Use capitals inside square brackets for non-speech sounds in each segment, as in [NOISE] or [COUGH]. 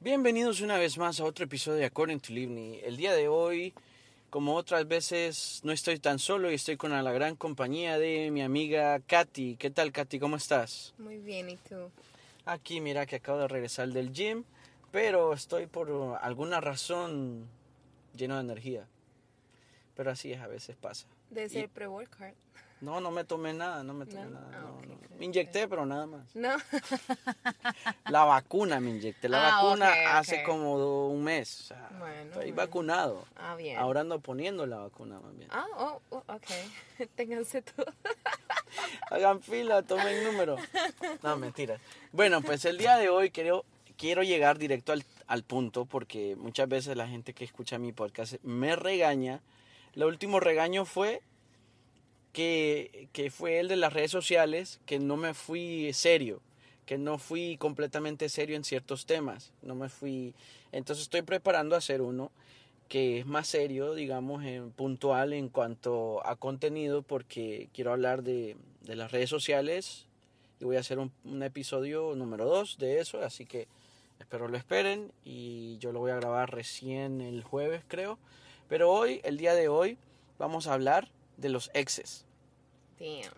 Bienvenidos una vez más a otro episodio de According to Livni. El día de hoy, como otras veces, no estoy tan solo y estoy con la gran compañía de mi amiga Katy. ¿Qué tal, Katy? ¿Cómo estás? Muy bien, ¿y tú? Aquí, mira que acabo de regresar del gym, pero estoy por alguna razón lleno de energía. Pero así es, a veces pasa. De Y- ser pre-workout. No, no me tomé nada, no me tomé ¿No? nada. Ah, no, no. Me inyecté, pero nada más. No. [LAUGHS] La vacuna me inyecté. La Ah, vacuna hace como un mes. o sea, Bueno, estoy bueno. vacunado. Ah, bien. Ahora ando poniendo la vacuna más bien. Ah, oh, oh, ok. [LAUGHS] Ténganse todo. [LAUGHS] Hagan fila, tomen número. No, mentira. Bueno, pues el día de hoy quiero, quiero llegar directo al, al punto porque muchas veces la gente que escucha mi podcast me regaña. El último regaño fue que, que fue el de las redes sociales, que no me fui serio, que no fui completamente serio en ciertos temas. No me fui. Entonces estoy preparando a hacer uno que es más serio, digamos, en, puntual en cuanto a contenido, porque quiero hablar de, de las redes sociales y voy a hacer un, episodio número 2 de eso, así que espero lo esperen y yo lo voy a grabar recién el jueves, creo. Pero hoy, el día de hoy, vamos a hablar de los exes. Damn.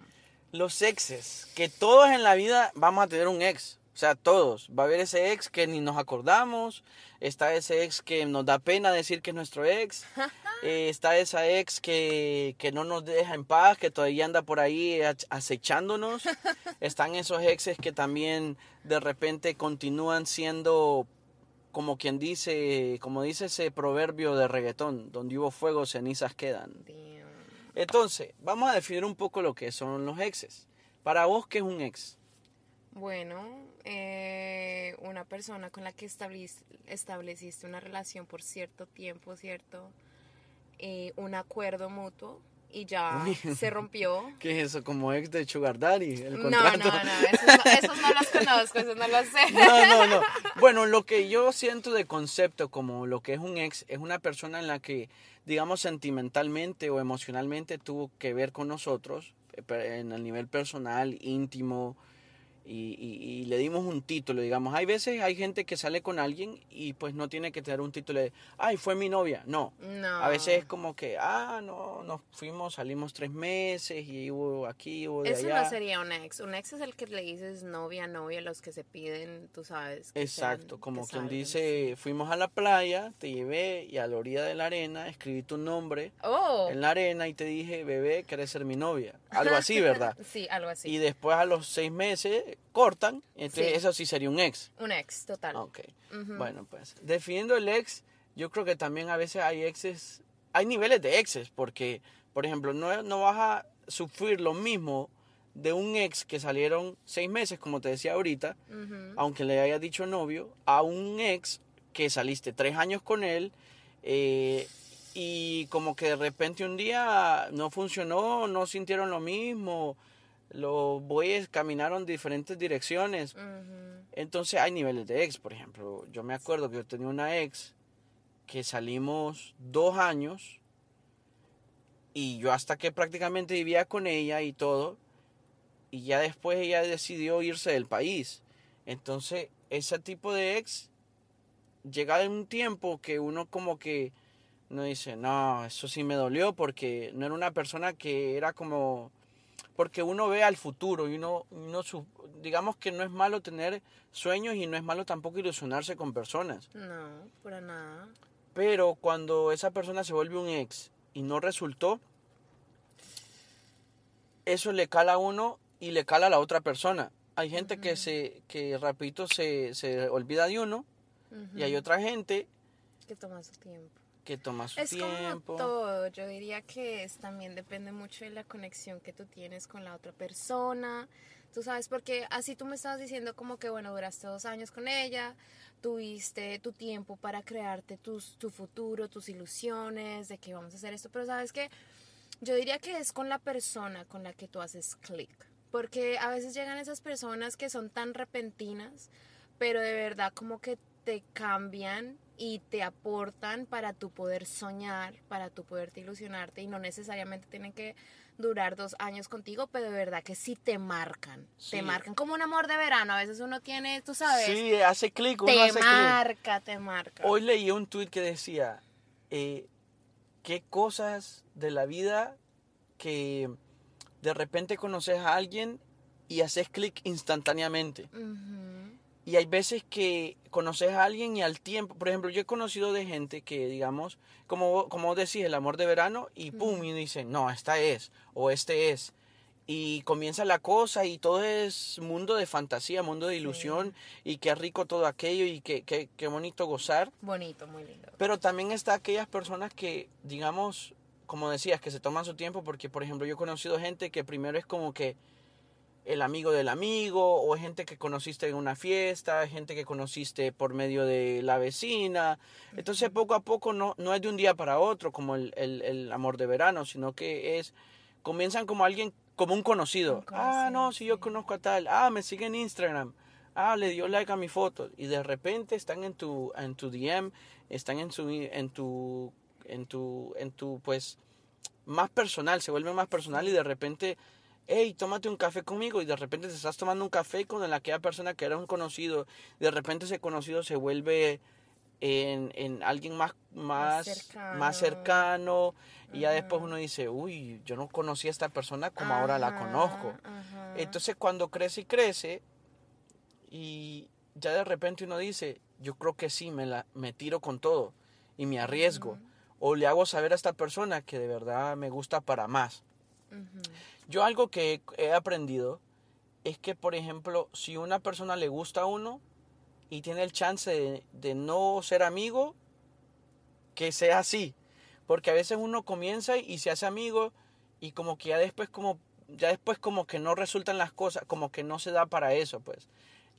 Los exes, que todos en la vida vamos a tener un ex. O sea, todos. Va a haber ese ex que ni nos acordamos. Está ese ex que nos da pena decir que es nuestro ex. [LAUGHS] Eh, está esa ex que, que no nos deja en paz, que todavía anda por ahí acechándonos. [LAUGHS] Están esos exes que también de repente continúan siendo como quien dice, como dice ese proverbio de reggaetón, donde hubo fuego, cenizas quedan. Damn. Entonces, vamos a definir un poco lo que son los exes. Para vos, ¿qué es un ex? Bueno, eh, una persona con la que estableciste una relación por cierto tiempo, ¿cierto? Eh, un acuerdo mutuo y ya se rompió. [LAUGHS] ¿Qué es eso? Como ex de Sugar Daddy, el No, contrato. no, no, esos, no- esos no los [LAUGHS] conozco, esos no los sé. No, no, no. Bueno, lo que yo siento de concepto como lo que es un ex es una persona en la que, digamos, sentimentalmente o emocionalmente tuvo que ver con nosotros eh, en el nivel personal, íntimo, y, y- y le dimos un título, digamos. Hay veces, hay gente que sale con alguien y pues no tiene que tener un título de, ay, fue mi novia. No. No. A veces es como que, ah, no, nos fuimos, salimos tres meses y hubo aquí, hubo de Eso allá. no sería un ex. Un ex es el que le dices novia, novia, los que se piden, tú sabes. Exacto, sean- como quien dice, fuimos a la playa, te llevé y a la orilla de la arena escribí tu nombre. Oh, en la arena y te dije, bebé, querés ser mi novia. [LAUGHS] Algo así, ¿verdad? sí, algo así. Y después a los seis meses cortan, entonces Sí. eso sí sería un ex. Un ex, total. Ok, bueno, pues definiendo el ex, yo creo que también a veces hay exes, hay niveles de exes, porque, por ejemplo, no, no vas a sufrir lo mismo de un ex que salieron seis meses, como te decía ahorita, aunque le hayas dicho novio, a un ex que saliste tres años con él eh, y como que de repente un día no funcionó, no sintieron lo mismo, los bueyes caminaron diferentes direcciones. Entonces hay niveles de ex, por ejemplo. Yo me acuerdo que yo tenía una ex que salimos dos años y yo hasta que prácticamente vivía con ella y todo, y ya después ella decidió irse del país. Entonces, ese tipo de ex llega en un tiempo que uno como que no dice, no, eso sí me dolió porque no era una persona que era como porque uno ve al futuro y uno, digamos que no es malo tener sueños y no es malo tampoco ilusionarse con personas. No, para nada. Pero cuando esa persona se vuelve un ex y no resultó, eso le cala a uno y le cala a la otra persona. Hay gente que se, que rapidito se, se olvida de uno y hay otra gente Que toma su tiempo. Que toma su Es tiempo. como todo, yo diría que es, también depende mucho de la conexión que tú tienes con la otra persona, tú sabes, porque así tú me estabas diciendo como que, bueno, duraste dos años con ella, tuviste tu tiempo para crearte tus, tu futuro, tus ilusiones, de que vamos a hacer esto, pero sabes que yo diría que es con la persona con la que tú haces clic, porque a veces llegan esas personas que son tan repentinas, pero de verdad como que te cambian y te aportan para tu poder soñar, para tu poderte ilusionarte y no necesariamente tienen que durar dos años contigo, pero de verdad que sí te marcan, Sí. te marcan como un amor de verano, a veces uno tiene, tú sabes, Sí, hace clic, uno te hace marca, te marca. Hoy leí un tweet que decía, eh, qué cosas de la vida que de repente conoces a alguien y haces clic instantáneamente. Y hay veces que conoces a alguien y al tiempo, por ejemplo, yo he conocido de gente que, digamos, como, como vos decís, el amor de verano, y pum, y dicen, no, esta es, o este es. Y comienza la cosa y todo es mundo de fantasía, mundo de ilusión, y qué rico todo aquello, y qué, qué, qué bonito gozar. Bonito, muy lindo. Pero también está aquellas personas que, digamos, como decías, que se toman su tiempo, porque, por ejemplo, yo he conocido gente que primero es como que el amigo del amigo, o gente que conociste en una fiesta, gente que conociste por medio de la vecina. Entonces, poco a poco no, no es de un día para otro como el, el- el amor de verano, sino que es, comienzan como alguien, como un conocido. Un ah, no, si yo conozco a tal, ah, me sigue en Instagram. Ah, le dio like a mi foto y de repente están en tu en tu DM, están en su en tu en tu en tu pues más personal, se vuelve más personal y de repente hey, tómate un café conmigo y de repente te estás tomando un café con la aquella persona que era un conocido, de repente ese conocido se vuelve en, en alguien más más más cercano, y ya después uno dice, uy, yo no conocí a esta persona como ahora la conozco. Entonces cuando crece y crece y ya de repente uno dice, yo creo que sí, me, la, me tiro con todo y me arriesgo. O le hago saber a esta persona que de verdad me gusta para más. Yo algo que he, aprendido es que, por ejemplo, si una persona le gusta a uno y tiene el chance de, de no ser amigo, que sea así. Porque a veces uno comienza y se hace amigo y como que ya después como ya después como que no resultan las cosas, como que no se da para eso, pues.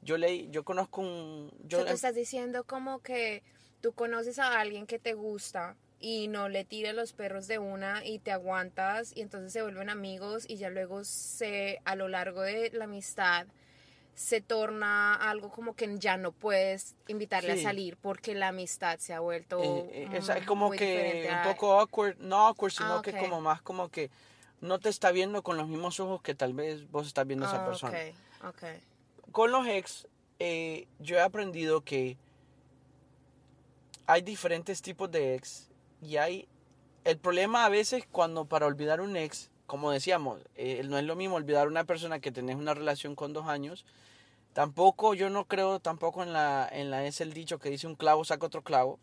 Yo leí, yo conozco un O yo sea, tú estás diciendo como que tú conoces a alguien que te gusta y no le tires los perros de una y te aguantas y entonces se vuelven amigos y ya luego se a lo largo de la amistad se torna algo como que ya no puedes invitarle Sí. a salir porque la amistad se ha vuelto Eh, eh, es, mm, es como muy que un a- poco awkward, no awkward, sino Ah, que como más como que no te está viendo con los mismos ojos que tal vez vos estás viendo a esa Ah, persona. Con los ex, eh, yo he aprendido que hay diferentes tipos de ex y hay el problema a veces cuando para olvidar un ex, como decíamos, eh, no es lo mismo olvidar una persona que tenés una relación con dos años. Tampoco, yo no creo tampoco en la, en la es el dicho que dice un clavo saca otro clavo.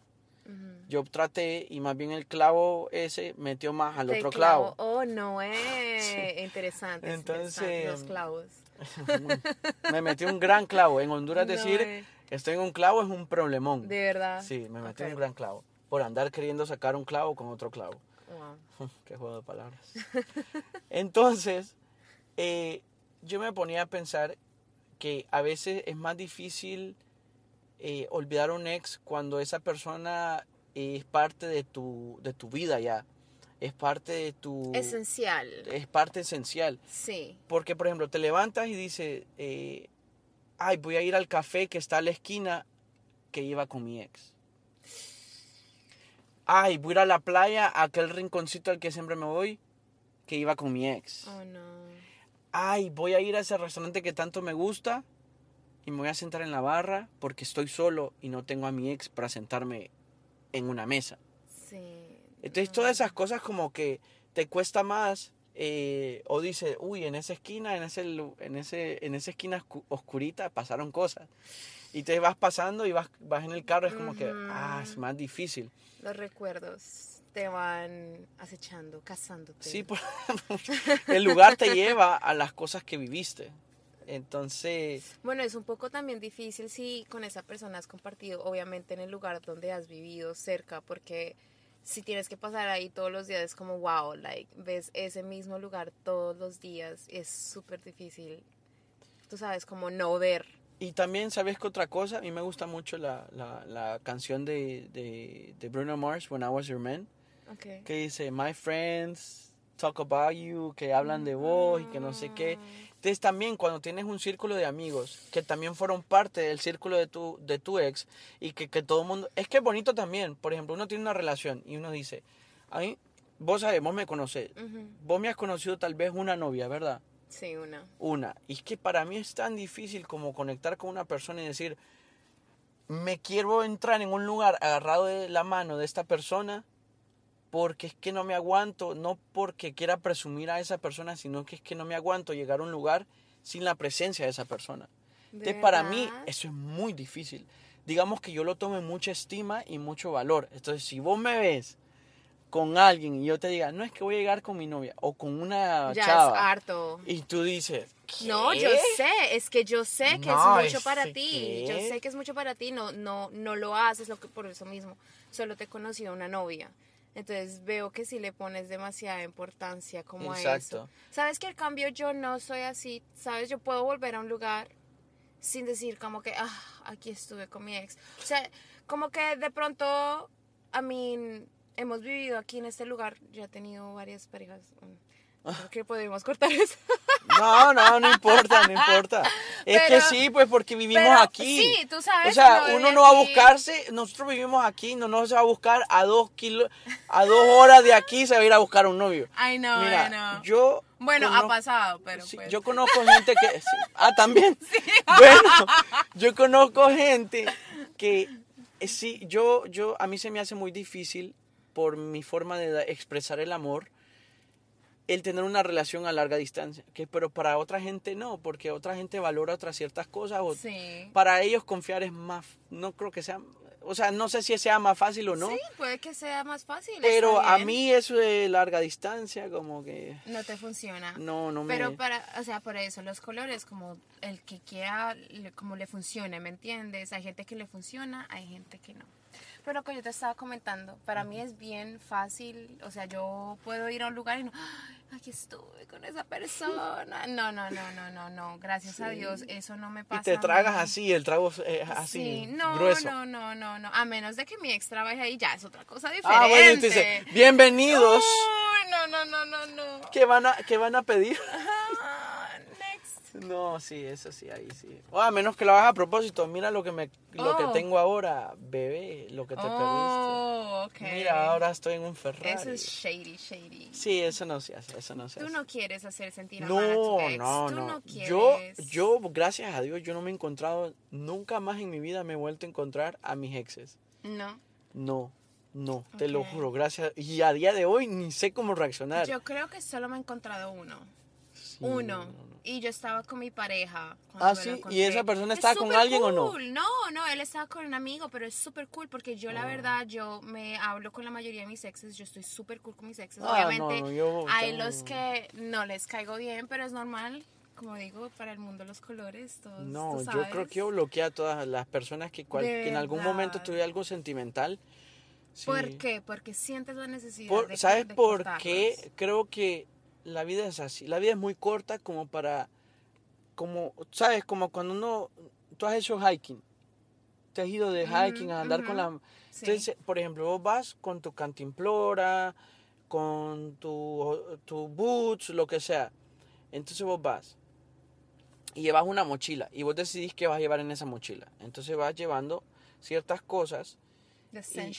Yo traté y más bien el clavo ese metió más al otro clavo- clavo. Oh, no, [LAUGHS] eh. Interesante. Entonces, interesante, Los clavos. [LAUGHS] me metió un gran clavo. En Honduras No, decir eh. estoy en un clavo es un problemón. De verdad. Sí, me metí un gran clavo. Por andar queriendo sacar un clavo con otro clavo. Wow. [LAUGHS] Qué juego de palabras. Entonces, eh, yo me ponía a pensar que a veces es más difícil eh, olvidar a un ex cuando esa persona es parte de tu, de tu vida ya. Es parte de tu... Esencial. Es parte esencial. Sí. Porque, por ejemplo, te levantas y dices, eh, ay, voy a ir al café que está a la esquina que iba con mi ex. Ay, voy a ir a la playa, a aquel rinconcito al que siempre me voy, que iba con mi ex. Oh, no. Ay, voy a ir a ese restaurante que tanto me gusta y me voy a sentar en la barra porque estoy solo y no tengo a mi ex para sentarme en una mesa. Sí. Entonces no. todas esas cosas como que te cuesta más eh, o dice, uy, en esa esquina, en ese, en ese, en esa esquina oscu- oscurita pasaron cosas. Y te vas pasando y vas, vas en el carro, es como que, ah, es más difícil. Los recuerdos te van acechando, cazándote. Sí, por- [LAUGHS] el lugar te lleva a las cosas que viviste. Entonces, Bueno, es un poco también difícil si con esa persona has compartido, obviamente en el lugar donde has vivido cerca, porque si tienes que pasar ahí todos los días es como wow, like ves ese mismo lugar todos los días, es súper difícil. Tú sabes, como no ver. Y también, ¿sabes qué otra cosa? A mí me gusta mucho la, la, la canción de, de, de Bruno Mars, When I Was Your Man. Okay. que dice My friends talk about you, que hablan de vos y que no sé qué. Entonces también cuando tienes un círculo de amigos que también fueron parte del círculo de tu, de tu ex y que, que todo el mundo... Es que es bonito también. Por ejemplo, uno tiene una relación y uno dice, a mí, vos sabés, vos me conocés. Ujú. Vos me has conocido tal vez una novia, ¿verdad? Sí, una. Una. Y es que para mí es tan difícil como conectar con una persona y decir, me quiero entrar en un lugar agarrado de la mano de esta persona porque es que no me aguanto, no porque quiera presumir a esa persona, sino que es que no me aguanto llegar a un lugar sin la presencia de esa persona. ¿De Entonces, para mí eso es muy difícil. Digamos que yo lo tomo en mucha estima y mucho valor. Entonces, si vos me ves con alguien y yo te diga, no es que voy a llegar con mi novia o con una Ya es chava, harto. y tú dices, No, yo sé, es que yo sé que No, es mucho es para que- ti. Yo sé que es mucho para ti, no, no, no lo haces lo que por eso mismo. Solo te conocí a una novia. Entonces veo que si le pones demasiada importancia como a eso. Exacto. Sabes que al cambio yo no soy así, sabes, yo puedo volver a un lugar sin decir como que, ah, aquí estuve con mi ex. O sea, como que de pronto, a mí, hemos vivido aquí en este lugar, yo he tenido varias parejas. mm, Creo que podríamos cortar eso. No, no, no importa, no importa. Es que sí, pues porque vivimos pero aquí. sí, tú sabes O sea, uno no va a buscarse, nosotros vivimos aquí, no nos va a buscar a dos kilos, a dos horas de aquí se va a ir a buscar un novio. Ay, no, Mira, no. yo. Bueno, ha pasado, pero sí, pues. Yo conozco gente que. sí. Ah, también. [LAUGHS] Bueno, yo conozco gente que. eh, Sí, yo, yo, a mí se me hace muy difícil por mi forma de expresar el amor el tener una relación a larga distancia, que pero para otra gente no, porque otra gente valora otras ciertas cosas o Sí. para ellos confiar es más, no creo que sea, o sea, no sé si sea más fácil o no, Sí, puede que sea más fácil. pero a mí eso de larga distancia como que No te funciona. no, no me... Pero para, o sea, por eso los colores, como el que quiera, como le funcione, ¿me entiendes? Hay gente que le funciona, hay gente que no. Pero lo que yo te estaba comentando, para mí es bien fácil, o sea, yo puedo ir a un lugar y no, "Ay, aquí estuve con esa persona. No, no, no, no, no, no, gracias a Dios, eso no me pasa. y te tragas así, el trago es así, Sí, no, grueso. no, no, no, no, a menos de que mi ex trabaje ahí, ya es otra cosa diferente. Ah, bueno, dice, bienvenidos. No, no, no, no, no. ¿Qué van a, qué van a pedir? No, sí, eso sí, ahí sí. O a menos que lo hagas a propósito, mira lo que me, lo que Oh. tengo ahora, bebé, lo que te Oh, perdiste. Mira, ahora estoy en un Ferrari. Eso es shady, shady. Sí, eso no se hace, eso no se Tú hace. no quieres hacer sentir mal a tu No, ex. no, Tú no. no yo, quieres. yo, gracias a Dios, yo no me he encontrado, nunca más en mi vida me he vuelto a encontrar a mis exes. No. No, no, te lo juro, gracias. Y a día de hoy ni sé cómo reaccionar. Yo creo que solo me he encontrado uno. Sí, Uno. no, no. Y yo estaba con mi pareja. Ah, sí, ¿y esa persona Es estaba con alguien o no? No, no, él estaba con un amigo, pero es súper cool porque yo, la Ah. verdad, yo me hablo con la mayoría de mis exes. Yo estoy súper cool con mis exes. Ah, Obviamente, no, no, yo hay los que no les caigo bien, pero es normal. Como digo, para el mundo los colores, todos. No, tú yo creo sabes. que yo bloqueé a todas las personas que, cual- que en algún momento tuve algo sentimental. Sí. ¿Por qué? Porque sientes la necesidad Por- de ¿Sabes de por qué? Creo que la vida es así. La vida es muy corta como para, como, ¿sabes? Como cuando uno, tú has hecho hiking. Te has ido de hiking a andar con la... Sí. Entonces, por ejemplo, vos vas con tu cantimplora, con tu, tu boots, lo que sea. Entonces vos vas y llevas una mochila y vos decidís qué vas a llevar en esa mochila. Entonces vas llevando ciertas cosas The.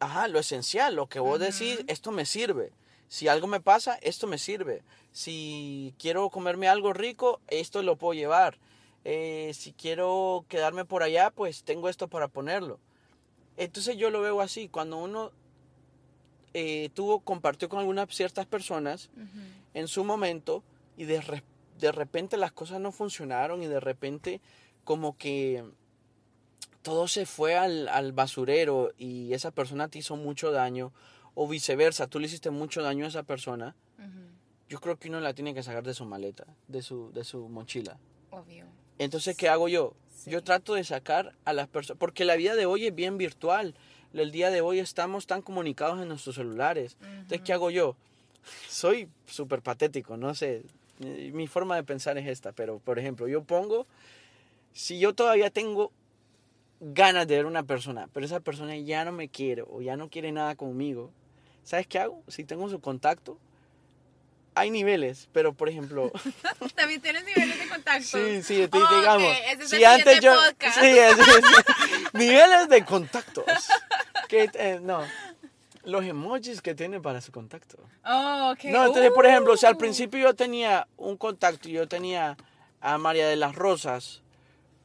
Ajá, lo esencial, lo que vos decís, Ujú. esto me sirve. Si algo me pasa, esto me sirve. Si quiero comerme algo rico, esto lo puedo llevar. Eh, si quiero quedarme por allá, pues tengo esto para ponerlo. Entonces yo lo veo así, cuando uno eh, tuvo, compartió con algunas ciertas personas en su momento y de, re- de repente las cosas no funcionaron y de repente como que todo se fue al, al basurero y esa persona te hizo mucho daño o viceversa, tú le hiciste mucho daño a esa persona, Ujú. yo creo que uno la tiene que sacar de su maleta, de su, de su mochila. Obvio. Entonces, ¿qué hago yo? Sí. Yo trato de sacar a las personas, porque la vida de hoy es bien virtual. El día de hoy estamos tan comunicados en nuestros celulares. Entonces, ¿qué hago yo? Soy súper patético, no sé. Mi forma de pensar es esta, pero por ejemplo, yo pongo, si yo todavía tengo ganas de ver una persona, pero esa persona ya no me quiere o ya no quiere nada conmigo, ¿sabes qué hago? Si tengo su contacto, hay niveles, pero por ejemplo, [LAUGHS] También tienes niveles de contacto. sí, sí, digamos, ese es si el antes yo, podcast. sí, es- es- [LAUGHS] niveles de contactos, que, eh, no, los emojis que tiene para su contacto. Oh, ok. No, entonces, por ejemplo, si al Uh. principio yo tenía un contacto y yo tenía a María de las Rosas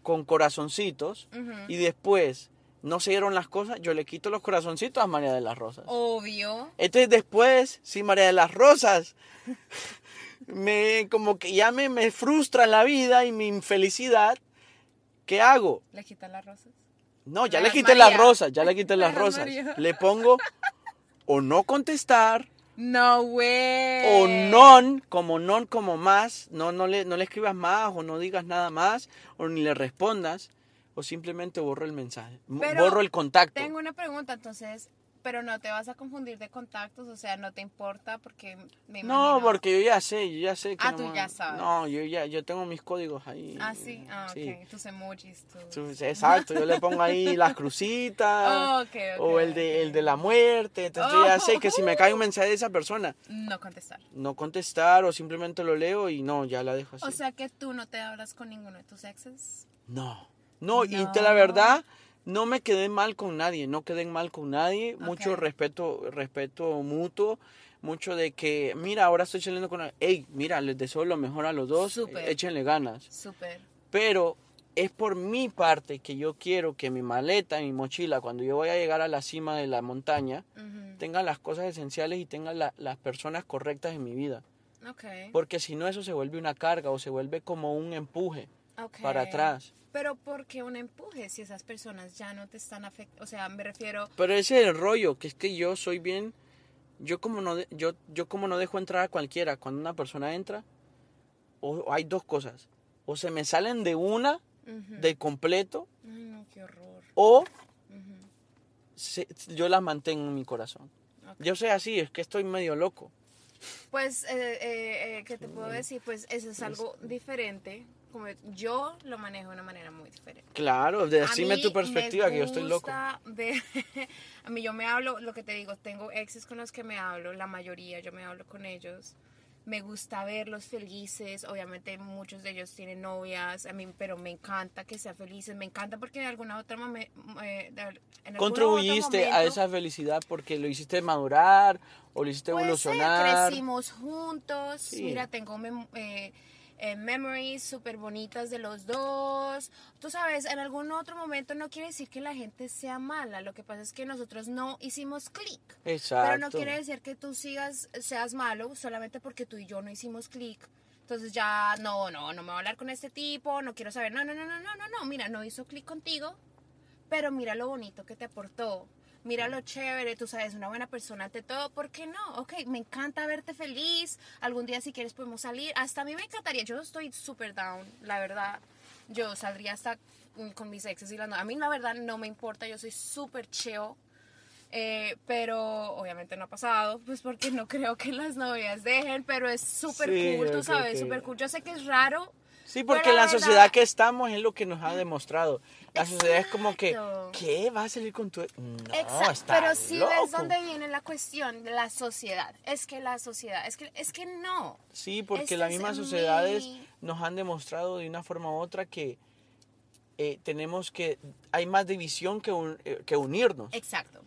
con corazoncitos y después no se dieron las cosas, yo le quito los corazoncitos a María de las Rosas. Obvio. Entonces después, si María de las Rosas [LAUGHS] me como que ya me, me frustra la vida y mi infelicidad, ¿qué hago? ¿Le quitan las rosas? No, ya Las le quité las rosas, ya le [LAUGHS] quité las rosas. Le pongo o no contestar No way. o non, como non, como más, no, no, le, no le escribas más o no digas nada más o ni le respondas o simplemente borro el mensaje, Pero borro el contacto. Tengo una pregunta, entonces, pero no te vas a confundir de contactos, o sea, no te importa porque me No, imagino- porque yo ya sé, yo ya sé que Ah, no tú me- ya sabes. No, yo ya yo tengo mis códigos ahí. Ah, sí, ah, ok, Sí. tus emojis, tus... Exacto, yo le pongo ahí las [LAUGHS] crucitas Oh, o el de, el de la muerte. Entonces yo ya sé que si me cae un mensaje de esa persona, No contestar. no contestar o simplemente lo leo y no, ya la dejo así. O sea que tú no te hablas con ninguno de tus exes. no, no, y te la verdad, no me quedé mal con nadie, no quedé mal con nadie, mucho respeto, respeto mutuo. Mucho de que, mira, ahora estoy saliendo con... Hey, mira, les deseo lo mejor a los dos, Súper. échenle ganas. Súper. Pero es por mi parte que yo quiero que mi maleta, mi mochila, cuando yo voy a llegar a la cima de la montaña, Ujú. tenga las cosas esenciales y tenga la- las personas correctas en mi vida. Ok. Porque si no, eso se vuelve una carga o se vuelve como un empuje ok. para atrás. Pero ¿por qué un empuje si esas personas ya no te están afectando? O sea, me refiero... Pero ese es el rollo, que es que yo soy bien... Yo como no, de- yo, yo como no dejo entrar a cualquiera, cuando una persona entra, o hay dos cosas. O se me salen de una, Ujú. de completo, Ay, no, qué horror. o Ujú. se- yo las mantengo en mi corazón. Ok. Yo soy así, es que estoy medio loco. Pues, eh, eh, eh, ¿qué te puedo decir? Pues eso es algo diferente. Como yo lo manejo de una manera muy diferente. Claro, A decime tu perspectiva, que yo estoy loco. gusta ver- [LAUGHS] a mí yo me hablo, lo que te digo, tengo exes con los que me hablo, la mayoría yo me hablo con ellos. Me gusta verlos felices, obviamente muchos de ellos tienen novias, a mí, pero me encanta que sean felices, me encanta porque de alguna otra momen- eh, Contribuiste otro a momento- esa felicidad porque lo hiciste madurar o lo hiciste Puede ser, evolucionar. crecimos juntos. Sí. Mira, tengo eh, eh, memories súper bonitas de los dos. Tú sabes, en algún otro momento no quiere decir que la gente sea mala. Lo que pasa es que nosotros no hicimos clic. Exacto. Pero no quiere decir que tú sigas, seas malo solamente porque tú y yo no hicimos clic. Entonces ya, no, no, no me voy a hablar con este tipo, no quiero saber. No, no, no, no, no, no, no. Mira, no hizo clic contigo, pero mira lo bonito que te aportó. Mira lo chévere, tú sabes, una buena persona ante todo. ¿Por qué no? Ok, me encanta verte feliz. Algún día si quieres podemos salir. Hasta a mí me encantaría. Yo estoy súper down, la verdad. Yo saldría hasta mm, con mis exes y la no- A mí la verdad no me importa. Yo soy súper chill. Eh, pero obviamente no ha pasado, pues porque no creo que las novias dejen, pero es súper Sí, cool, tú sabes, súper cool. Yo sé que es raro. Sí, porque la sociedad que estamos es lo que nos ha demostrado. La sociedad es como que. ¿qué? ¿Vas a salir con tu... No, Exacto, está pero si loco. ves dónde viene la cuestión de la sociedad, es que la sociedad, es que, es que no. Sí, porque Este las mismas mi- sociedades nos han demostrado de una forma u otra que eh, tenemos que... Hay más división que, un- eh, que unirnos. Exacto.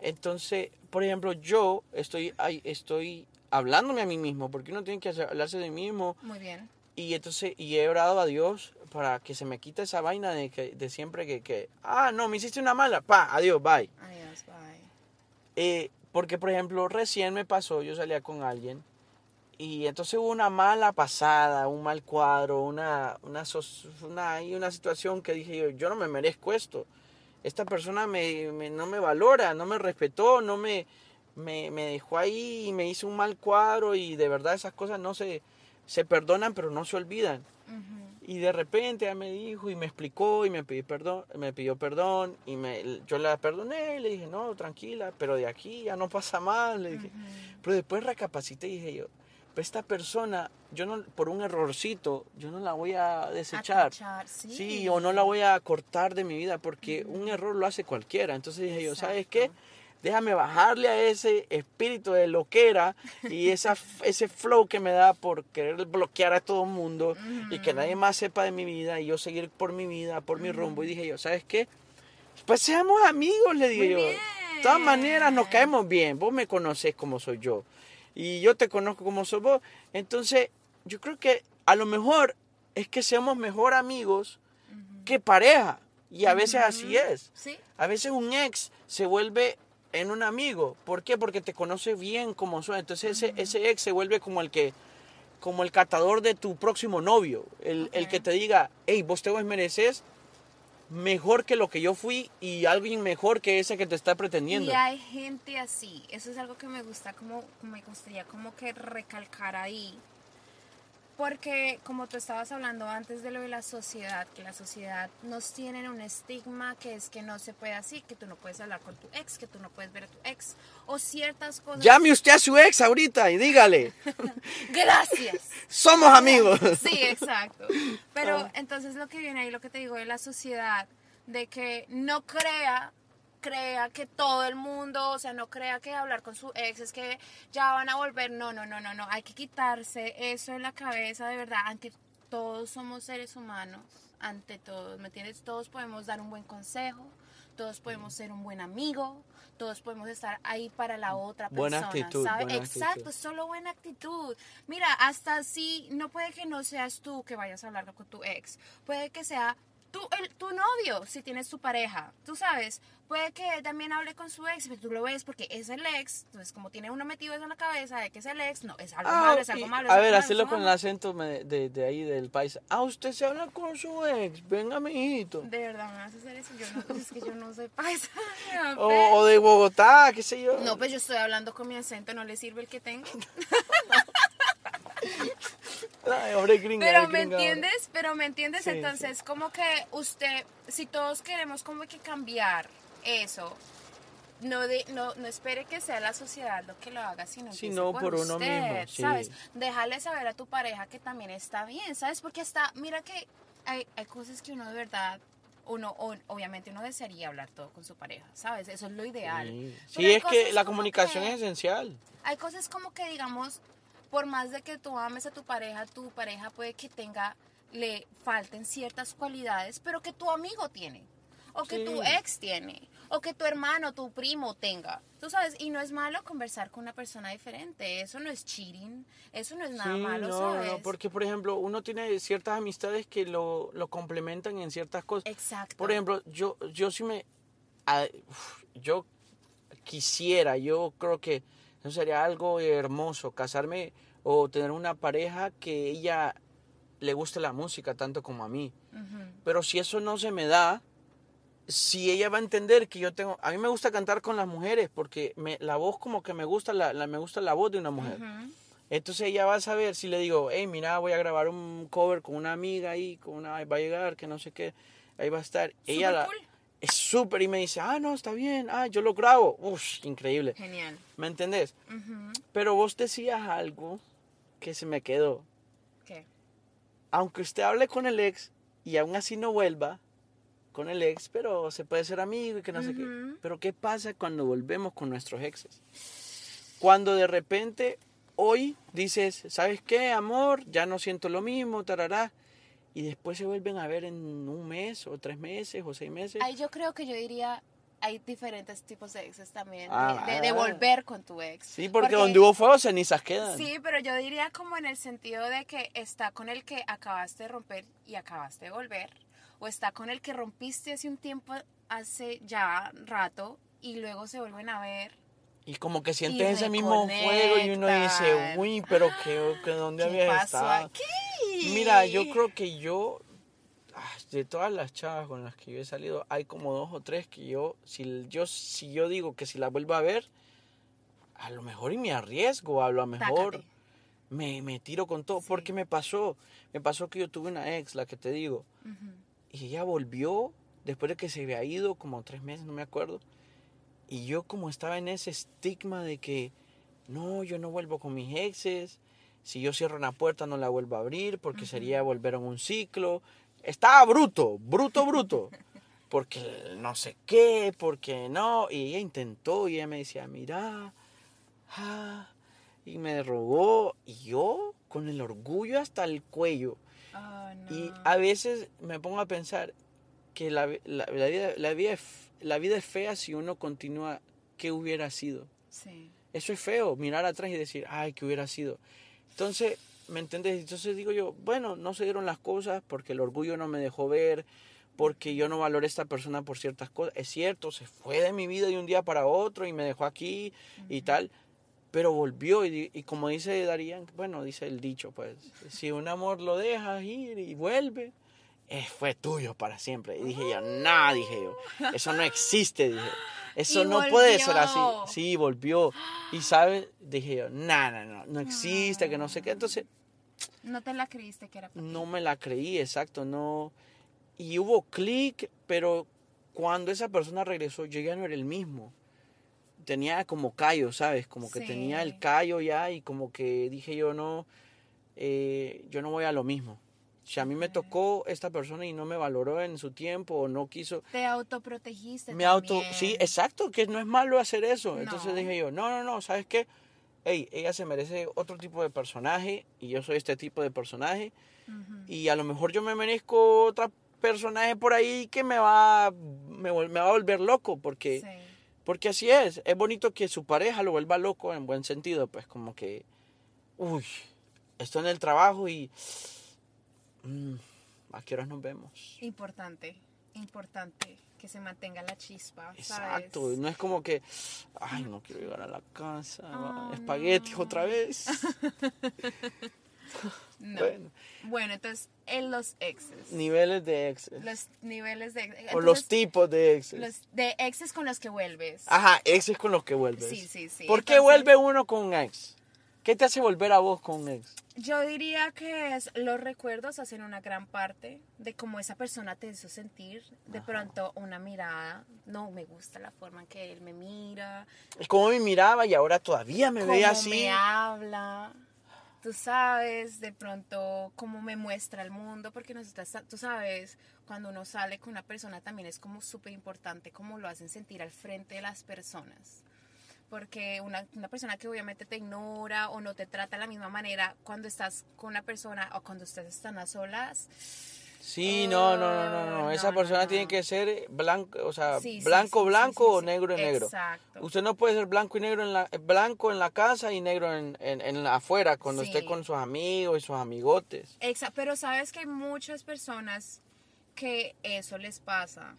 Entonces, por ejemplo, yo estoy, estoy hablándome a mí mismo, porque uno tiene que hablarse de mí mismo. Muy bien. Y entonces, y he orado a Dios para que se me quite esa vaina de, que, de siempre que, que, ah, no, me hiciste una mala, pa, adiós, bye. Adiós, bye. Eh, porque, por ejemplo, recién me pasó, yo salía con alguien y entonces hubo una mala pasada, un mal cuadro, una, una, una, una situación que dije yo, yo no me merezco esto. Esta persona me, me- no me valora, no me respetó, no me, me, me dejó ahí y me hizo un mal cuadro y de verdad esas cosas no se, se perdonan pero no se olvidan. Y de repente ella me dijo y me explicó y me pidió perdón, me pidió perdón y me, yo la perdoné y le dije, no, tranquila, pero de aquí ya no pasa más, le dije. Pero después recapacité y dije yo, Pero esta persona, yo no, por un errorcito, yo no la voy a desechar. sí. Sí, o no la voy a cortar de mi vida porque un error lo hace cualquiera. Entonces dije yo, ¿sabes qué? Déjame bajarle a ese espíritu de loquera y esa, [LAUGHS] ese flow que me da por querer bloquear a todo el mundo y que nadie más sepa de mi vida y yo seguir por mi vida, por mi rumbo. Y dije yo, ¿sabes qué? Pues seamos amigos, le Muy yo. bien. De todas maneras nos caemos bien. Vos me conoces como soy yo. Y yo te conozco como sos vos. Entonces, yo creo que a lo mejor es que seamos mejor amigos que pareja. Y a veces así es. Sí. A veces un ex se vuelve en un amigo. ¿Por qué? Porque te conoce bien como son. Entonces ese, ese ex se vuelve como el que como el catador de tu próximo novio. El, el que te diga, hey, vos te mereces mejor que lo que yo fui y alguien mejor que ese que te está pretendiendo. Y hay gente así. Eso es algo que me gusta, como me gustaría como que recalcar ahí. Porque como tú estabas hablando antes de lo de la sociedad, que la sociedad nos tiene un estigma que es que no se puede así, que tú no puedes hablar con tu ex, que tú no puedes ver a tu ex, o ciertas cosas. Llame usted a su ex ahorita y dígale, [LAUGHS] Gracias. somos amigos. Sí, exacto. Pero Ah. entonces lo que viene ahí, lo que te digo de la sociedad, de que no crea, crea que todo el mundo, o sea, no crea que hablar con su ex es que ya van a volver. No, no, no, no, no. Hay que quitarse eso en la cabeza, de verdad, ante todos somos seres humanos, ante todos, ¿me entiendes? Todos podemos dar un buen consejo, todos podemos ser un buen amigo, todos podemos estar ahí para la otra Buena persona, actitud, ¿sabes? buena Exacto, actitud. solo buena actitud. Mira, hasta si no puede que no seas tú que vayas a hablar con tu ex, puede que sea tú, el, tu novio, si tienes tu pareja, tú sabes, puede que él también hable con su ex, pero tú lo ves porque es el ex, entonces como tiene uno metido eso en la cabeza de que es el ex, no, es algo Ah, malo, es algo malo. es a algo ver, hacerlo con el acento de, de ahí del país. Ah, usted se habla con su ex. Venga, mijito. De verdad, me vas a hacer eso, yo no, es que yo no soy paisa. [LAUGHS] O, o de Bogotá, qué sé yo. No, pues yo estoy hablando con mi acento, no le sirve el que tengo. [LAUGHS] Ay, hombre, gringa, Pero me gringa, entiendes, pero me entiendes, Sí, entonces como que usted, si todos queremos como que cambiar eso, no de, no, no espere que sea la sociedad lo que lo haga, sino Sí, no, por uno usted, mismo, sí. ¿sabes? Déjale saber a tu pareja que también está bien, ¿sabes? Porque hasta, mira que hay, hay cosas que uno de verdad, uno, obviamente uno desearía hablar todo con su pareja, ¿sabes? Eso es lo ideal. Sí, Sí, es que la comunicación que- es esencial. hay cosas como que digamos, por más de que tú ames a tu pareja, tu pareja puede que tenga, le falten ciertas cualidades, pero que tu amigo tiene, o que tu ex tiene, o que tu hermano, tu primo tenga. Tú sabes, y no es malo conversar con una persona diferente, eso no es cheating, eso no es nada sí, malo, no, ¿sabes? no, porque por ejemplo, uno tiene ciertas amistades que lo, lo complementan en ciertas cosas. Exacto. Por ejemplo, yo, yo sí me. a- uf, yo quisiera, yo creo que eso sería algo hermoso, casarme o tener una pareja que ella le guste la música tanto como a mí. Pero si eso no se me da, si ella va a entender que yo tengo. A mí me gusta cantar con las mujeres porque me, la voz, como que me gusta la, la- me gusta la voz de una mujer. Entonces ella va a saber si le digo, hey, mira, voy a grabar un cover con una amiga ahí, con una, va a llegar, que no sé qué, ahí va a estar. ella la- cool. Es súper y me dice, ah, no, está bien, ah, yo lo grabo. Uf, increíble. Genial. ¿Me entendés? Pero vos decías algo que se me quedó. ¿Qué? Aunque usted hable con el ex y aún así no vuelva con el ex, pero se puede ser amigo y que no sé qué. Pero ¿qué pasa cuando volvemos con nuestros exes? Cuando de repente hoy dices, ¿sabes qué, amor? Ya no siento lo mismo, tarará. Y después se vuelven a ver en un mes o tres meses o seis meses. Ahí yo creo que yo diría, hay diferentes tipos de exes también, de- Ah. de, de volver con tu ex. Sí, porque, donde hubo fuego cenizas quedan. Sí, pero yo diría como en el sentido de que está con el que acabaste de romper y acabaste de volver, o está con el que rompiste hace un tiempo, hace ya rato, y luego se vuelven a ver. Y como que sientes ese mismo fuego y uno dice, uy, pero que, [GASPS] que ¿dónde ¿Qué habías pasó estado? aquí? Mira, yo creo que yo, ah, de todas las chavas con las que yo he salido, hay como dos o tres que yo, si yo, si yo digo que si la vuelvo a ver, a lo mejor y me arriesgo, a lo mejor me, me tiro con todo, Sí. porque me pasó, me pasó que yo tuve una ex, la que te digo, y ella volvió después de que se había ido como tres meses, no me acuerdo. Y yo como estaba en ese estigma de que, no, yo no vuelvo con mis exes, si yo cierro una puerta no la vuelvo a abrir porque sería volver a un ciclo. Estaba bruto, bruto, bruto. [LAUGHS] Porque no sé qué, porque no. Y ella intentó y ella me decía, mira, ah", y me rogó. Y yo con el orgullo hasta el cuello. Ah, no. Y a veces me pongo a pensar que la, la- la vida, la, vida, es- la vida es fea si uno continúa qué hubiera sido. Sí. Eso es feo, mirar atrás y decir, ay, qué hubiera sido. Entonces, ¿me entiendes? Entonces digo yo, bueno, no se dieron las cosas porque el orgullo no me dejó ver, porque yo no valoré a esta persona por ciertas cosas. Es cierto, se fue de mi vida de un día para otro y me dejó aquí y tal, pero volvió y, como dice Darían, bueno, dice el dicho, pues, si un amor lo dejas ir y vuelve, eh, fue tuyo para siempre. Y dije yo, no, dije yo, eso no existe, dije. Eso Y no puede ser así. Sí, volvió. Y sabes, dije yo, no, no, no, no existe, que no sé qué. Entonces, No te la creíste que era para no me la creí, exacto, no. Y hubo clic, pero cuando esa persona regresó, yo ya no era el mismo. Tenía como callo, ¿sabes? Como que Sí. tenía el callo ya y como que dije yo no, eh, yo no voy a lo mismo. Si a mí me tocó esta persona y no me valoró en su tiempo o no quiso, Te autoprotegiste. me auto, también. sí, exacto, que no es malo hacer eso. Entonces No. dije yo, no, no, no, ¿sabes qué? Ey, ella se merece otro tipo de personaje y yo soy este tipo de personaje Ujú. y a lo mejor yo me merezco otro personaje por ahí que me va, me, me va a volver loco porque, Sí. porque así es. Es bonito que su pareja lo vuelva loco en buen sentido, pues como que, uy, estoy en el trabajo y, mm, ¿a qué horas nos vemos? Importante, importante que se mantenga la chispa. Exacto, ¿sabes? no es como que, ay, no quiero llegar a la casa, Ah, espaguetis no. otra vez. [LAUGHS] No. Bueno, Bueno, entonces, en los exes. niveles de exes. Los niveles de. o los tipos de exes. los de exes con los que vuelves. Ajá, exes con los que vuelves. Sí, sí, sí. ¿Por qué vuelve uno con un ex? ¿Qué te hace volver a vos con un ex? Yo diría que es, los recuerdos hacen una gran parte de cómo esa persona te hizo sentir. De pronto, una mirada. No me gusta la forma en que él me mira. Es como me miraba y ahora todavía me ve así. me habla. Tú sabes, de pronto, cómo me muestra el mundo, porque nosotras, tú sabes, cuando uno sale con una persona también es como súper importante cómo lo hacen sentir al frente de las personas. Porque una, una persona que obviamente te ignora o no te trata de la misma manera cuando estás con una persona o cuando ustedes están a solas. Sí, no, no, no, no, no. Oh, Esa no, persona no, tiene que ser blanco, o sea, Sí, blanco, sí, blanco sí, o negro, negro. Exacto. Usted no puede ser blanco y negro en la, blanco en la casa y negro en, en, en la afuera cuando esté con sus amigos y sus amigotes. Exacto. Pero sabes que hay muchas personas que eso les pasa.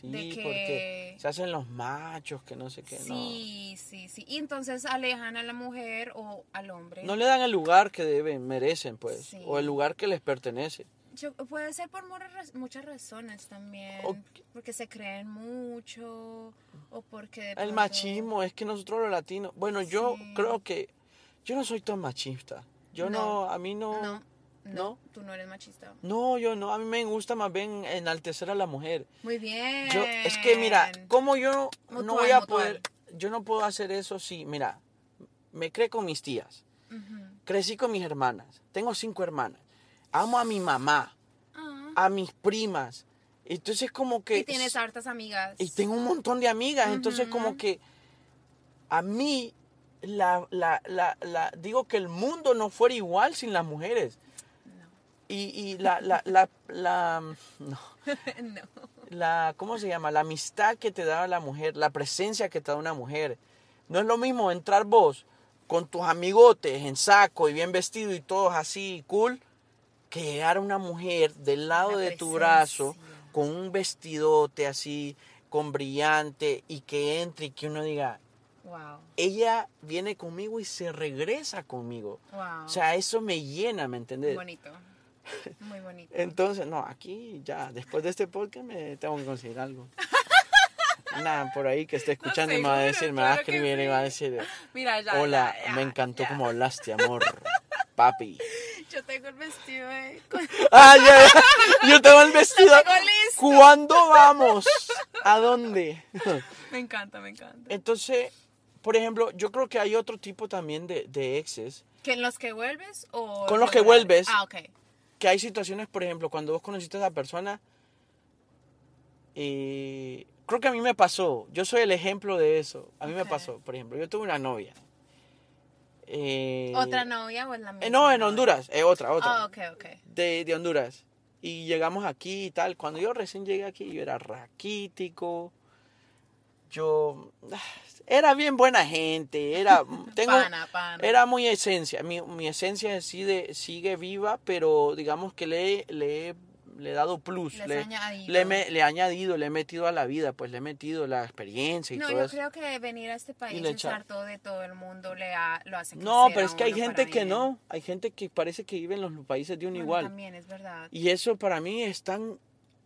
Sí, De que- porque se hacen los machos, que no sé qué, Sí, sí, sí. Y entonces alejan a la mujer o al hombre. no. No le dan el lugar que deben, merecen, pues, Sí. o el lugar que les pertenece. Yo- puede ser por muchas raz- muchas razones también. O- Porque se creen mucho o porque... El machismo, es que nosotros los latinos, bueno, yo creo que yo no soy tan machista. Yo no, No. a mí no, No, no, ¿No? tú no eres machista. no, yo no, a mí me gusta más bien enaltecer a la mujer. Muy bien. Yo, es que mira, como yo no voy a mutual. poder, yo no puedo hacer eso si, mira, me creé con mis tías, crecí con mis hermanas, tengo cinco hermanas, amo a mi mamá, Ah. a mis primas, entonces como que... Y tienes hartas amigas. Y tengo un montón de amigas, entonces como que a mí, la, la, la, la- digo que el mundo no fuera igual sin las mujeres. Y, y la, la, la, la, no, [LAUGHS] no. la, ¿cómo se llama? La amistad que te da la mujer, la presencia que te da una mujer. No es lo mismo entrar vos con tus amigotes en saco y bien vestido y todos así cool, que llegar a una mujer del lado La de tu brazo con un vestidote así, con brillante y que entre y que uno diga, Wow. ella viene conmigo y se regresa conmigo. Wow. O sea, eso me llena, ¿me entendés? bonito. Muy bonito. Entonces, no, aquí ya, después de este podcast me tengo que conseguir algo. [LAUGHS] Nada, por ahí que esté escuchando y me va a decir, me va a escribir y va a sí. decir, Mira, ya. hola, ya, ya, me encantó como hablaste, amor, papi. Yo tengo el vestido de... [LAUGHS] Ah, ya, yo tengo el vestido. Tengo listo. ¿Cuándo vamos? ¿A dónde? [LAUGHS] Me encanta, me encanta. Entonces, por ejemplo, yo creo que hay otro tipo también de, de exes. ¿Que en los que vuelves o...? Con los que vuelves. Ah, ok. Que hay situaciones, por ejemplo, cuando vos conociste a esa persona. eh, creo que a mí me pasó. Yo soy el ejemplo de eso. A mí me pasó, por ejemplo. Yo tuve una novia. eh, ¿Otra novia o es la misma? eh, no, en? Honduras. Otra, otra. Ah, de, de Honduras. Y llegamos aquí y tal. Cuando yo recién llegué aquí, yo era raquítico. Yo ah, era bien buena gente. Era, [LAUGHS] tengo, Pana, pana. era muy esencia. Mi, mi esencia sigue, sigue viva, pero digamos que le, le, he- le he dado plus. Le Le, añadido. le, me- le he añadido, le he metido a la vida, pues le he metido la experiencia y No, todo yo eso. creo que venir a este país y estar todo de todo el mundo le ha, lo hace No, pero es que hay gente que no. Hay gente que parece que vive en los países de un Bueno, igual. También es verdad. Y eso para mí es tan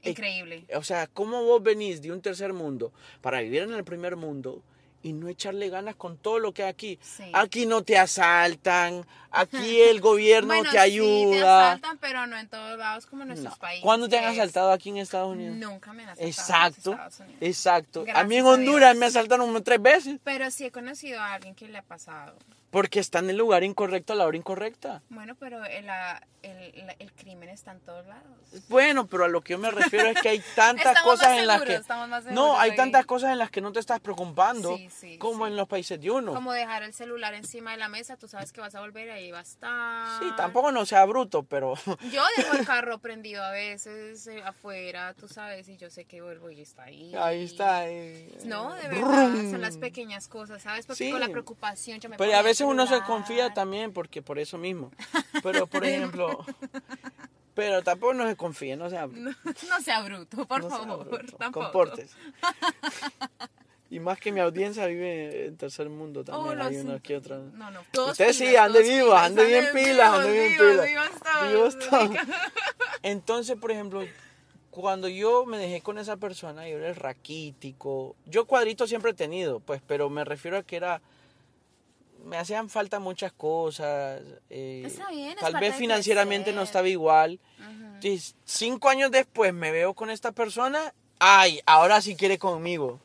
Increíble. O sea, ¿cómo vos venís de un tercer mundo para vivir en el primer mundo y no echarle ganas con todo lo que hay aquí? Sí. Aquí no te asaltan, aquí [LAUGHS] el gobierno Bueno, te sí, te ayuda. asaltan, pero no en todos lados como en nuestros No. países. ¿Cuándo te han asaltado aquí en Estados Unidos? Nunca me han asaltado. en Exacto, Estados Unidos. exacto. a mí en Honduras me asaltaron tres veces Pero sí he conocido a alguien que le ha pasado. Porque está en el lugar incorrecto a la hora incorrecta. Bueno, pero el, el, el crimen está en todos lados. Bueno, pero a lo que yo me refiero es que hay [LAUGHS] tantas cosas en las que más no, hay tantas cosas en las que no te estás preocupando Sí, sí, como sí. en los países de uno. Como dejar el celular encima de la mesa, tú sabes que vas a volver y ahí va a estar. Sí, tampoco no sea bruto, pero [LAUGHS] Yo dejo el [LAUGHS] carro prendido a veces eh, afuera, tú sabes, y yo sé que vuelvo y está ahí. ahí está. ahí. No, de Brum. verdad, son las pequeñas cosas, ¿sabes? Porque con la preocupación yo me Pero a veces uno se confía también porque por eso mismo. [LAUGHS] Pero por ejemplo, pero tampoco no se confíe, no sea, [LAUGHS] No, no sea bruto, por no favor, bruto, tampoco. comportes. [LAUGHS] Y más que mi audiencia vive en tercer mundo también, Oh, hay que otro. No, no. todos Usted sí, ande todos vivo, pilas, ande bien pilas, ande vivos, bien vivos, pilas. vivos todos, Vivos. Entonces, por ejemplo, cuando yo me dejé con esa persona, yo era raquítico. Yo cuadrito siempre he tenido, pues, pero me refiero a que era. Me hacían falta muchas cosas. eh, Está bien, es tal vez financieramente no estaba igual. Entonces, cinco años después me veo con esta persona. Ay, ahora sí quiere conmigo.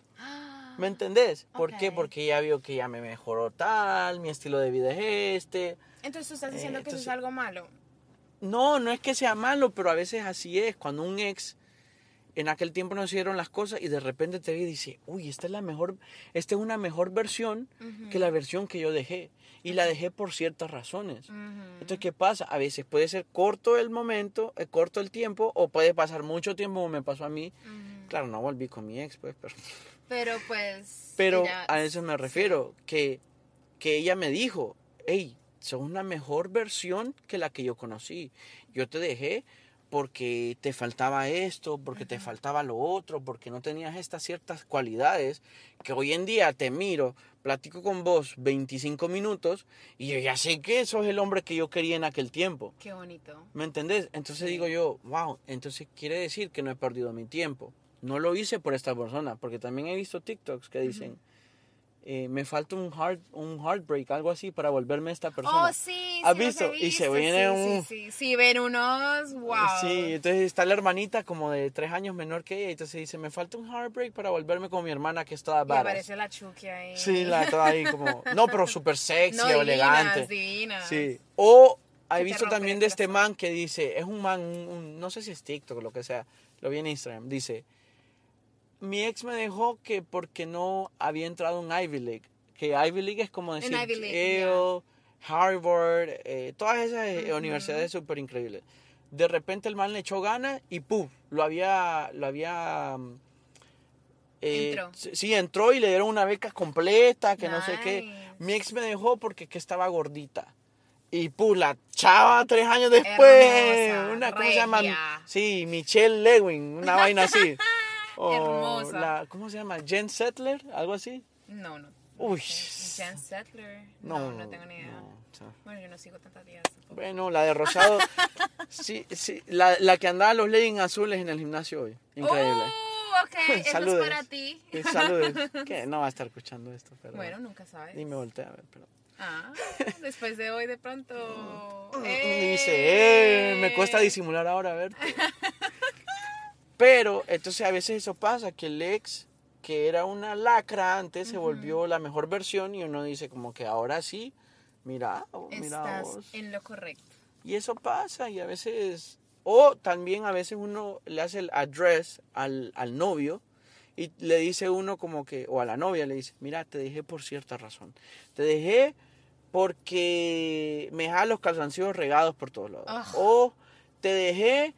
¿Me entendés? ¿Por qué? Porque ella vio que ya me mejoró tal, mi estilo de vida es este. Entonces tú estás diciendo Eh, que eso es algo malo. No, no es que sea malo, pero a veces así es. Cuando un ex en aquel tiempo no se dieron las cosas y de repente te ve y dice, uy, esta es la mejor, esta es una mejor versión que la versión que yo dejé. Y la dejé por ciertas razones. Ujú. Entonces, ¿qué pasa? A veces puede ser corto el momento, eh, corto el tiempo, o puede pasar mucho tiempo, como me pasó a mí. Claro, no volví con mi ex, pues, pero, [LAUGHS] Pero pues. pero a eso me refiero, que, que ella me dijo, hey, sos una mejor versión que la que yo conocí. Yo te dejé porque te faltaba esto, porque te faltaba lo otro, porque no tenías estas ciertas cualidades que hoy en día te miro, platico con vos 25 minutos y yo ya sé que sos el hombre que yo quería en aquel tiempo. Qué bonito. ¿Me entendés? Entonces Sí. digo yo, wow, entonces quiere decir que no he perdido mi tiempo. No lo hice por esta persona, porque también he visto TikToks que dicen, eh, me falta un, heart, un heartbreak, algo así, para volverme esta persona. Oh, sí. ¿Has sí, he visto? Y se visto, viene sí, un- Sí, sí, sí, ven unos. Wow. Sí, entonces está la hermanita como de tres años menor que ella, entonces dice, me falta un heartbreak para volverme con mi hermana que es toda Y varas. aparece la Chucky ahí. Sí, la toda ahí como, no, pero súper sexy, [LAUGHS] No, divinas, elegante. divinas. Sí. O he visto también de este man que dice, es un man, un- un- no sé si es TikTok o lo que sea, lo vi en Instagram, dice, mi ex me dejó que porque no había entrado en Ivy League, que Ivy League es como decir League, Yale, Harvard, eh, todas esas eh, universidades súper increíbles. De repente el man le echó ganas y ¡pum! Lo había, lo había... mm, eh, Entró. Sí, entró y le dieron una beca completa, que no sé qué. Mi ex me dejó porque que estaba gordita. Y pu, la chava tres años después. Hermosa, una, ¿Cómo se llama? regia. Sí, Michelle Lewin, una vaina así. [LAUGHS] O Hermosa. la- ¿Cómo se llama? Jen Settler, algo así. No, no. Uy. Jen Settler. No, No, no, tengo ni idea. no, Bueno, yo no sigo tantas días. Bueno, la de Rosado. [LAUGHS] sí, sí, la, la que andaba los leggings azules en el gimnasio hoy. Increíble. Oh, ok, eso es para ti. Eh, Saludos. [LAUGHS] Que no va a estar escuchando esto, pero. Bueno, nunca sabes. Ni me volteé a ver, pero. Ah, después de hoy de pronto. Y [LAUGHS] dice, eh, me cuesta disimular ahora verte. Pero, entonces a veces eso pasa, que el ex que era una lacra antes se volvió la mejor versión y uno dice como que ahora sí, mira, oh, mira Estás vos. en lo correcto. Y eso pasa y a veces, o también a veces uno le hace el address al, al novio y le dice uno como que, o a la novia le dice, mira, te dejé por cierta razón. Te dejé porque me dejas los calzoncillos regados por todos lados. Ah. O te dejé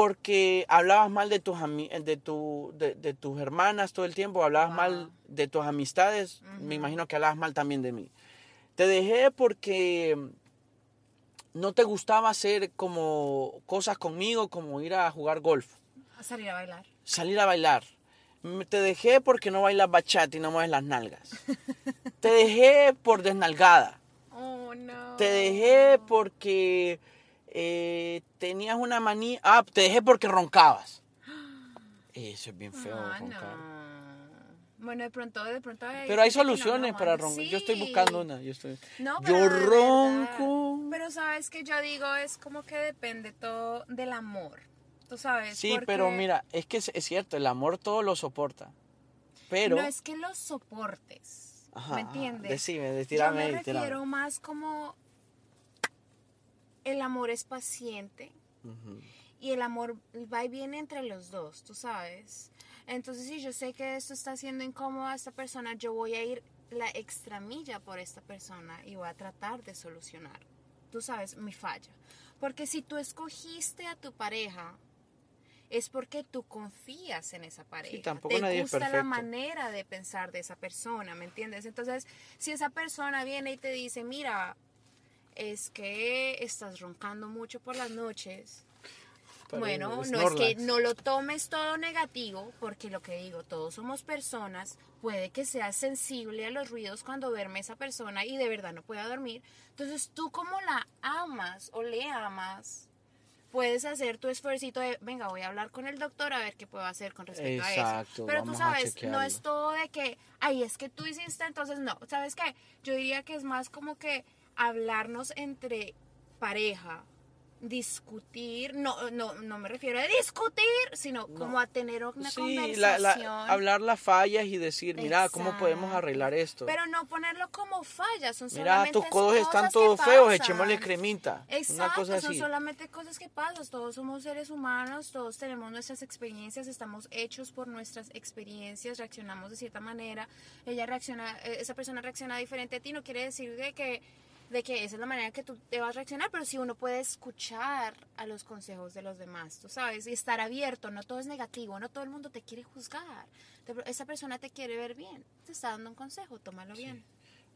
porque hablabas mal de tus, de, tu, de, de tus hermanas todo el tiempo, hablabas Wow. mal de tus amistades, me imagino que hablabas mal también de mí. Te dejé porque no te gustaba hacer como cosas conmigo, como ir a jugar golf, A salir a bailar. salir a bailar. Me- Te dejé porque no bailas bachata y no mueves las nalgas. [LAUGHS] Te dejé por desnalgada. Oh, no. Te dejé porque eh, tenías una manía. Ah, te dejé porque roncabas. Eso es bien feo, Ah, roncar. no. Bueno, de pronto, de pronto. Pero hay que no soluciones para roncar. Yo estoy buscando una. Yo, estoy... No, yo pero verdad. ronco. Pero sabes que yo digo, es como que depende todo del amor. Tú sabes. Sí, porque pero mira, es que es, es cierto, el amor todo lo soporta. Pero. No es que lo soportes. Ajá, ¿Me entiendes? Decime, Yo me refiero más como el amor es paciente y el amor va y viene entre los dos, tú sabes. Entonces, si yo sé que esto está siendo incómodo a esta persona, yo voy a ir la extramilla por esta persona y voy a tratar de solucionar. Tú sabes, mi falla. Porque si tú escogiste a tu pareja, es porque tú confías en esa pareja. tampoco Te nadie es gusta la perfecto. manera de pensar de esa persona, ¿me entiendes? Entonces, si esa persona viene y te dice, mira, es que estás roncando mucho por las noches, Pero bueno, es no es que no lo tomes todo negativo, porque lo que digo, todos somos personas, puede que seas sensible a los ruidos cuando duerme esa persona y de verdad no pueda dormir. Entonces tú como la amas o le amas, puedes hacer tu esfuerzo de, venga, voy a hablar con el doctor a ver qué puedo hacer con respecto a eso. Pero tú sabes, no es todo de que, ay, es que tú hiciste, entonces no. ¿Sabes qué? Yo diría que es más como que hablarnos entre pareja, discutir, no, no, no me refiero a discutir, sino No. como a tener una Sí, conversación. la- la- hablar las fallas y decir, mira, ¿cómo podemos arreglar esto? Pero no ponerlo como falla, son mira, solamente tus codos están cosas todos feos, echémosle cremita. Exacto, una cosa son solamente cosas que pasan. Todos somos seres humanos, todos tenemos nuestras experiencias, estamos hechos por nuestras experiencias, reaccionamos de cierta manera. Ella reacciona, eh, esa persona reacciona diferente a ti, no quiere decir de que de que esa es la manera que tú te vas a reaccionar, pero si uno puede escuchar a los consejos de los demás, tú sabes, y estar abierto, no todo es negativo, no todo el mundo te quiere juzgar. Esa persona te quiere ver bien, te está dando un consejo, tómalo bien.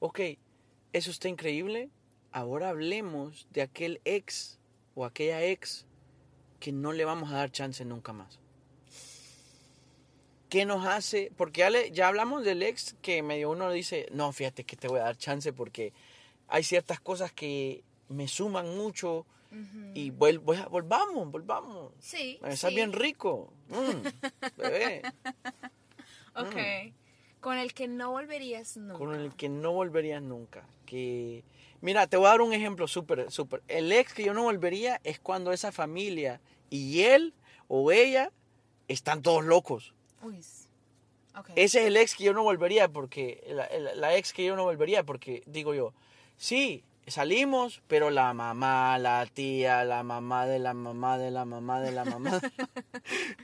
Ok, eso está increíble. Ahora hablemos de aquel ex o aquella ex que no le vamos a dar chance nunca más. ¿Qué nos hace? Porque ya, le- ya hablamos del ex que medio uno dice, no, fíjate que te voy a dar chance porque hay ciertas cosas que me suman mucho y vuel- volvamos, volvamos. Sí. Está sí. bien rico. Mm, bebé. [LAUGHS] Ok. Con el que no volverías nunca. con el que no volverías nunca. Que mira, te voy a dar un ejemplo súper, súper. El ex que yo no volvería es cuando esa familia y él o ella están todos locos. Uy. Ese es el ex que yo no volvería porque la, la- la ex que yo no volvería porque digo yo, sí, salimos, pero la mamá, la tía, la mamá de la mamá de la mamá de la mamá,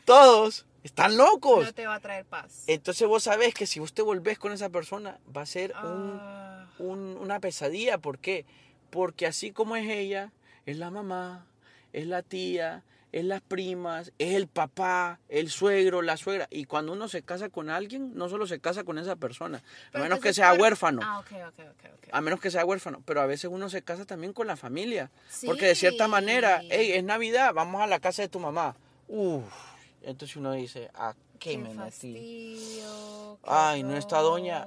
todos están locos. No te va a traer paz. Entonces vos sabés que si usted volvés con esa persona va a ser un Ah, un- una pesadilla. ¿Por qué? Porque así como es ella, es la mamá, es la tía, es las primas, es el papá, el suegro, la suegra. Y cuando uno se casa con alguien, no solo se casa con esa persona, a menos que sea por- huérfano. Ah, ok, ok, ok. ok. A menos que sea huérfano, pero a veces uno se casa también con la familia. Sí. Porque de cierta manera, hey, es Navidad, vamos a la casa de tu mamá. Uf, entonces uno dice, ¿a qué, me metí? Ay, no, esta doña-.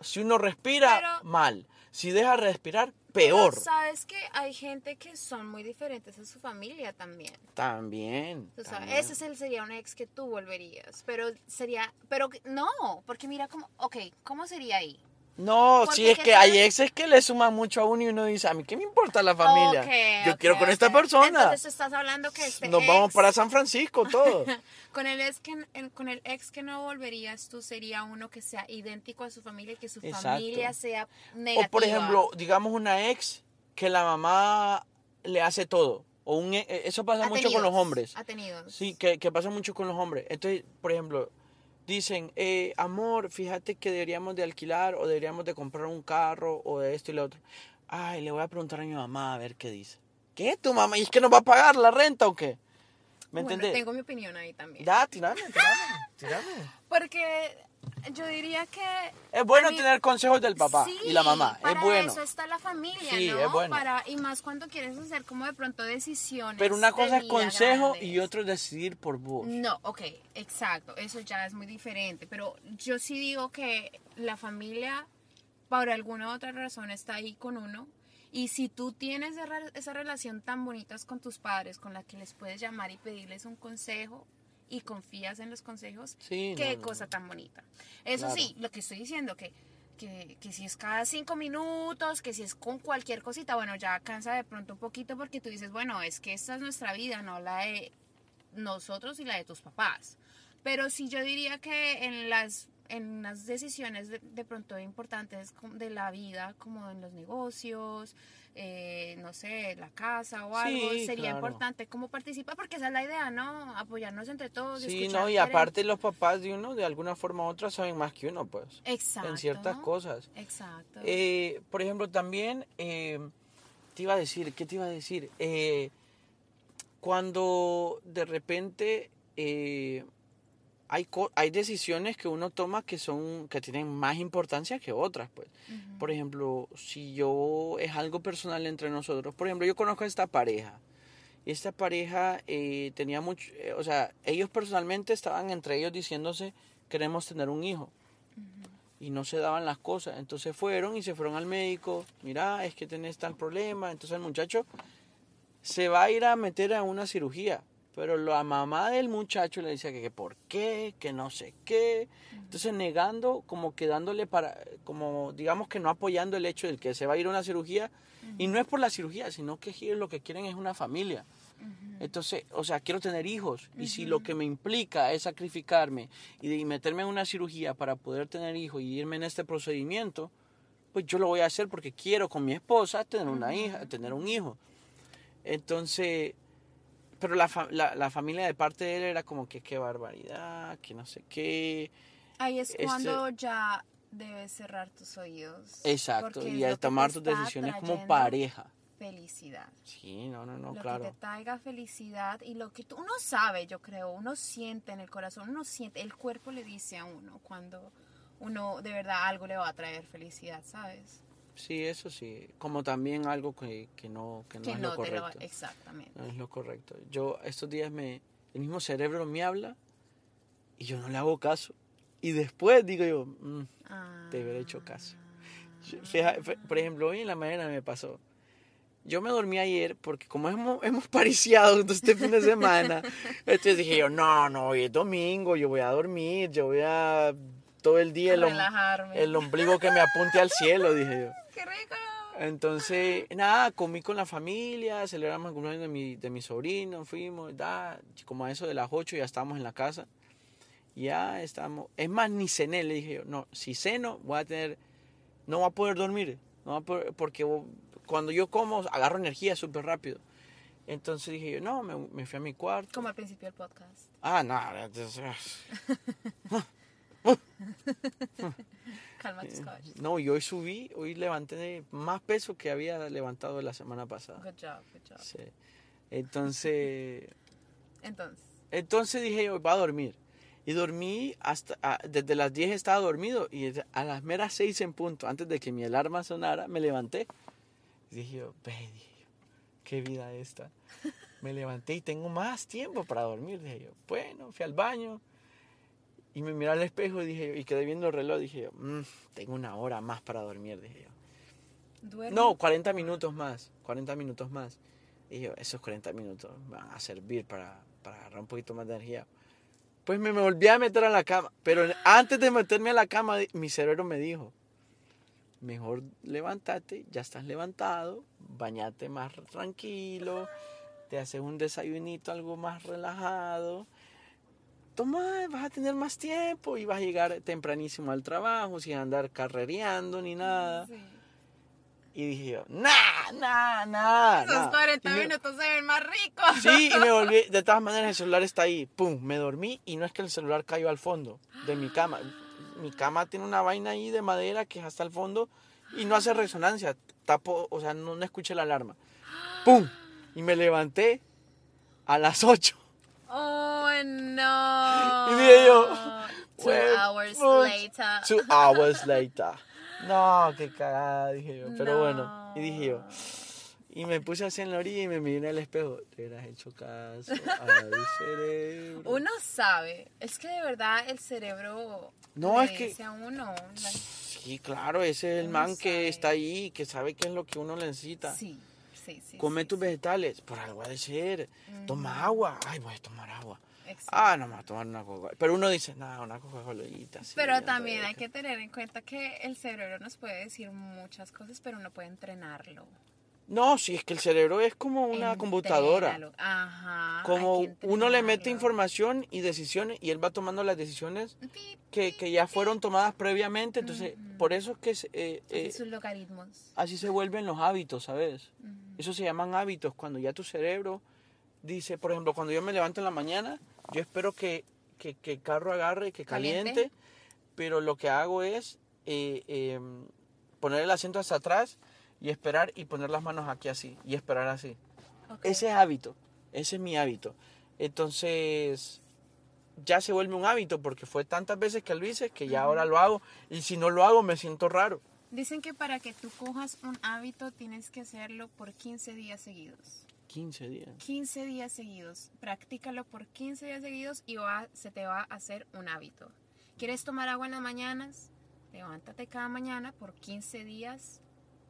Si uno respira, Pero- mal. Si deja respirar, peor. sabes que hay gente que son muy diferentes a su familia también. También. Tú sabes, también. ese es el, sería un ex que tú volverías. Pero sería, pero no, porque mira cómo, ok, ¿cómo sería ahí? No, Porque sí, es ¿qué que hay exes que le suman mucho a uno y uno dice, a mí qué me importa la familia. Yo quiero con esta persona. Entonces estás hablando que este Nos vamos para San Francisco, todo. [LAUGHS] Con el, ex que, con el ex que no volverías tú sería uno que sea idéntico a su familia y que su Exacto. familia sea negativa. o por ejemplo, digamos una ex que la mamá le hace todo. O un, e- eso pasa mucho con los hombres. Atenidos. Sí, que, que pasa mucho con los hombres. Entonces, por ejemplo, dicen, eh, amor, fíjate que deberíamos de alquilar o deberíamos de comprar un carro o de esto y lo otro. Ay, le voy a preguntar a mi mamá a ver qué dice. ¿Qué? ¿Tu mamá? ¿Y es que nos va a pagar la renta o qué? ¿Me Bueno, entendés? tengo mi opinión ahí también. Ya, tirame, tirame, tirame. [LAUGHS] Porque yo diría que... Es bueno mí- tener consejos del papá Sí, y la mamá. Para Es bueno. eso está la familia, Sí, ¿no? es bueno. Para, y más cuando quieres hacer como de pronto decisiones. Pero una cosa es consejo y otro es decidir por vos. No, ok, exacto, eso ya es muy diferente, pero yo sí digo que la familia por alguna otra razón está ahí con uno y si tú tienes esa relación tan bonita con tus padres con la que les puedes llamar y pedirles un consejo y confías en los consejos, Sí, qué no, no, cosa tan bonita. Eso Claro. sí, lo que estoy diciendo, que, que, que si es cada cinco minutos, que si es con cualquier cosita, bueno, ya cansa de pronto un poquito porque tú dices, bueno, es que esta es nuestra vida, no la de nosotros y la de tus papás. Pero sí yo diría que en las, en las decisiones de, de pronto importantes de la vida, como en los negocios, eh, no sé, la casa o algo, Sí, sería claro. importante como participar, porque esa es la idea, ¿no? Apoyarnos entre todos. Sí, no, y aparte los papás de uno, de alguna forma u otra, saben más que uno, pues. Exacto. En ciertas cosas. Exacto. Eh, por ejemplo, también eh, te iba a decir, ¿qué te iba a decir? Cuando de repente hay, hay decisiones que uno toma que son que tienen más importancia que otras, pues. Por ejemplo, si yo es algo personal entre nosotros, por ejemplo, yo conozco a esta pareja. Y esta pareja eh, tenía mucho, eh, o sea, ellos personalmente estaban entre ellos diciéndose queremos tener un hijo y no se daban las cosas. Entonces fueron y se fueron al médico. Mira, es que tenés tal problema. Entonces el muchacho se va a ir a meter a una cirugía. Pero la mamá del muchacho le decía que, que por qué, que no sé qué. Entonces negando, como que dándole para, como digamos que no apoyando el hecho de que se va a ir a una cirugía. Y no es por la cirugía, sino que ellos lo que quieren es una familia. Entonces, o sea, quiero tener hijos. Y si lo que me implica es sacrificarme y, de- y meterme en una cirugía para poder tener hijos y irme en este procedimiento, pues yo lo voy a hacer porque quiero con mi esposa tener una hija, tener un hijo. Entonces, pero la, fa- la, la familia de parte de él era como que qué barbaridad, que no sé qué. Ahí es este- cuando ya debes cerrar tus oídos. Exacto, y tomar tus decisiones como pareja. Felicidad. Sí, no, no, no, lo claro. que te traiga felicidad y lo que tú, uno sabe, yo creo, uno siente en el corazón, uno siente, el cuerpo le dice a uno cuando uno de verdad algo le va a traer felicidad, ¿sabes? Sí, eso sí. Como también algo que, que no, que no que es no lo te lo correcto. exactamente. No es lo correcto. Yo estos días me, el mismo cerebro me habla y yo no le hago caso. Y después digo yo, "Mm, te hubiera hecho caso. Yo- por ejemplo, hoy en la mañana me pasó. Yo me dormí ayer porque como hemos, hemos [LAUGHS] pariciado este fin de semana, [LAUGHS] entonces dije yo, no, no, hoy es domingo, yo voy a dormir, yo voy a todo el día el, om- el ombligo que me apunte al cielo, dije yo. [LAUGHS] ¡Qué rico! Entonces, nada, comí con la familia, celebramos el cumpleaños de mi, de mi sobrino, fuimos, da, como a eso de las 8 ya estábamos en la casa. Ya estamos, es más, ni cené, le dije yo, no, si ceno voy a tener, no voy a poder dormir, no voy a poder- porque cuando yo como agarro energía súper rápido. Entonces dije yo, no, me, me fui a mi cuarto. Como al principio del podcast. Ah, no, entonces, [LAUGHS] [LAUGHS] Calma tus caballos. no, y hoy subí, hoy levanté más peso que había levantado la semana pasada. Good job, good job. Sí. Entonces, [LAUGHS] Entonces, entonces dije yo, voy a dormir. Y dormí hasta, ah, desde las 10 estaba dormido y a las meras 6 en punto, antes de que mi alarma sonara, me levanté. Y dije yo, ve, dije yo, qué vida esta. [LAUGHS] Me levanté y tengo más tiempo para dormir. Dije yo, bueno, fui al baño y me miré al espejo y dije yo, y quedé viendo el reloj. Dije yo, "Mm, tengo una hora más para dormir, dije yo. duerme. No, 40 minutos más, 40 minutos más. Y yo, esos 40 minutos van a servir para, para agarrar un poquito más de energía. Pues me, me volví a meter a la cama, pero antes de meterme a la cama, mi cerebro me dijo, mejor levántate, ya estás levantado, bañate más tranquilo, te haces un desayunito algo más relajado. Toma, vas a tener más tiempo y vas a llegar tempranísimo al trabajo sin andar carrereando ni nada. Sí. Y dije yo, nah, nah, nah. Esos nah". 40 Y me- minutos se ven más ricos. Sí, y me volví, [LAUGHS] de todas maneras el celular está ahí, pum, me dormí y no es que el celular cayó al fondo de mi cama. Mi cama tiene una vaina ahí de madera que es hasta el fondo y no hace resonancia, tapo, o sea, no, no escuché la alarma. [GASPS] Pum, y me levanté a las 8. Oh, no. Y dije yo, Two "Well, hours fuck". later. Two hours later. No, qué cagada, dije yo. Pero No. bueno, y dije yo. Y me puse así en la orilla y me miré en el espejo. Te hubieras hecho caso al [LAUGHS] cerebro. Uno sabe, es que de verdad el cerebro No, es que- a uno, la- Sí, claro, ese es el Uno man que está ahí, que sabe qué es lo que uno necesita. sí, sí, sí. Come sí, tus vegetales, por algo ha de ser. Toma agua. Ay, voy a tomar agua. Exacto. Ah, no me voy a tomar una coca Pero uno dice, nada, una Coca-Cola. Pero también hay que tener en cuenta que el cerebro nos puede decir muchas cosas, pero uno puede entrenarlo. No, sí, es que el cerebro es como una computadora. Ajá. Como uno le mete información y decisiones y él va tomando las decisiones que, que ya fueron tomadas previamente. Entonces, por eso es que eh, eh, sus logaritmos. así se vuelven los hábitos, ¿sabes? Eso se llaman hábitos. Cuando ya tu cerebro dice, por ejemplo, cuando yo me levanto en la mañana, yo espero que, que, que el carro agarre, que caliente, Caliente. pero lo que hago es eh, eh, poner el asiento hasta atrás y esperar y poner las manos aquí así y esperar así. Ese es hábito, ese es mi hábito. Entonces, ya se vuelve un hábito porque fue tantas veces que lo hice que ya ahora lo hago y si no lo hago me siento raro. Dicen que para que tú cojas un hábito tienes que hacerlo por 15 días seguidos. 15 días. 15 días seguidos. Practícalo por 15 días seguidos y va- se te va a hacer un hábito. ¿Quieres tomar agua en las mañanas? Levántate cada mañana por 15 días,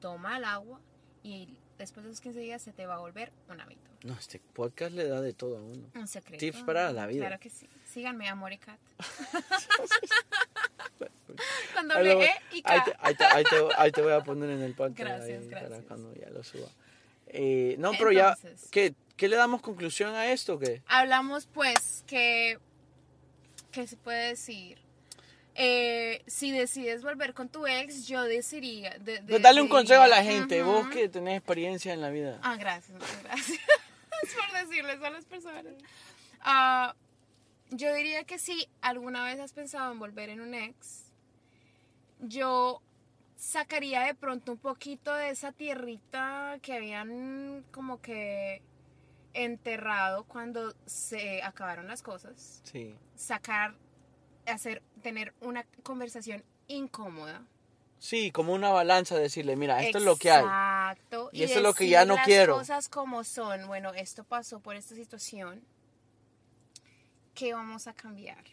toma el agua y después de esos 15 días se te va a volver un hábito. No, este podcast le da de todo a uno. Un secreto. Tips para la vida. Claro que sí. Síganme, Amor y Cat. [LAUGHS] Con Ahí, E y ahí te, ahí te- ahí te- ahí te voy a poner en el podcast Gracias, para gracias. cuando ya lo suba. Eh, no, pero ya. ¿qué, ¿qué le damos conclusión a esto? o ¿Qué? Hablamos pues que, ¿qué se puede decir? Eh, si decides volver con tu ex, yo decidiría... De, de- Pues dale un consejo a la gente, vos Ujú. que tenés experiencia en la vida. Ah, gracias, gracias [LAUGHS] por decirles a las personas. Ah, yo diría que si alguna vez has pensado en volver en un ex, yo sacaría de pronto un poquito de esa tierrita que habían como que enterrado cuando se acabaron las cosas. Sí. Sacar, hacer, tener una conversación incómoda. Sí, como una balanza, decirle, mira, esto es lo que hay. Exacto. Y esto es lo que ya no las quiero. cosas como son. Bueno, esto pasó por esta situación. ¿Qué vamos a cambiar?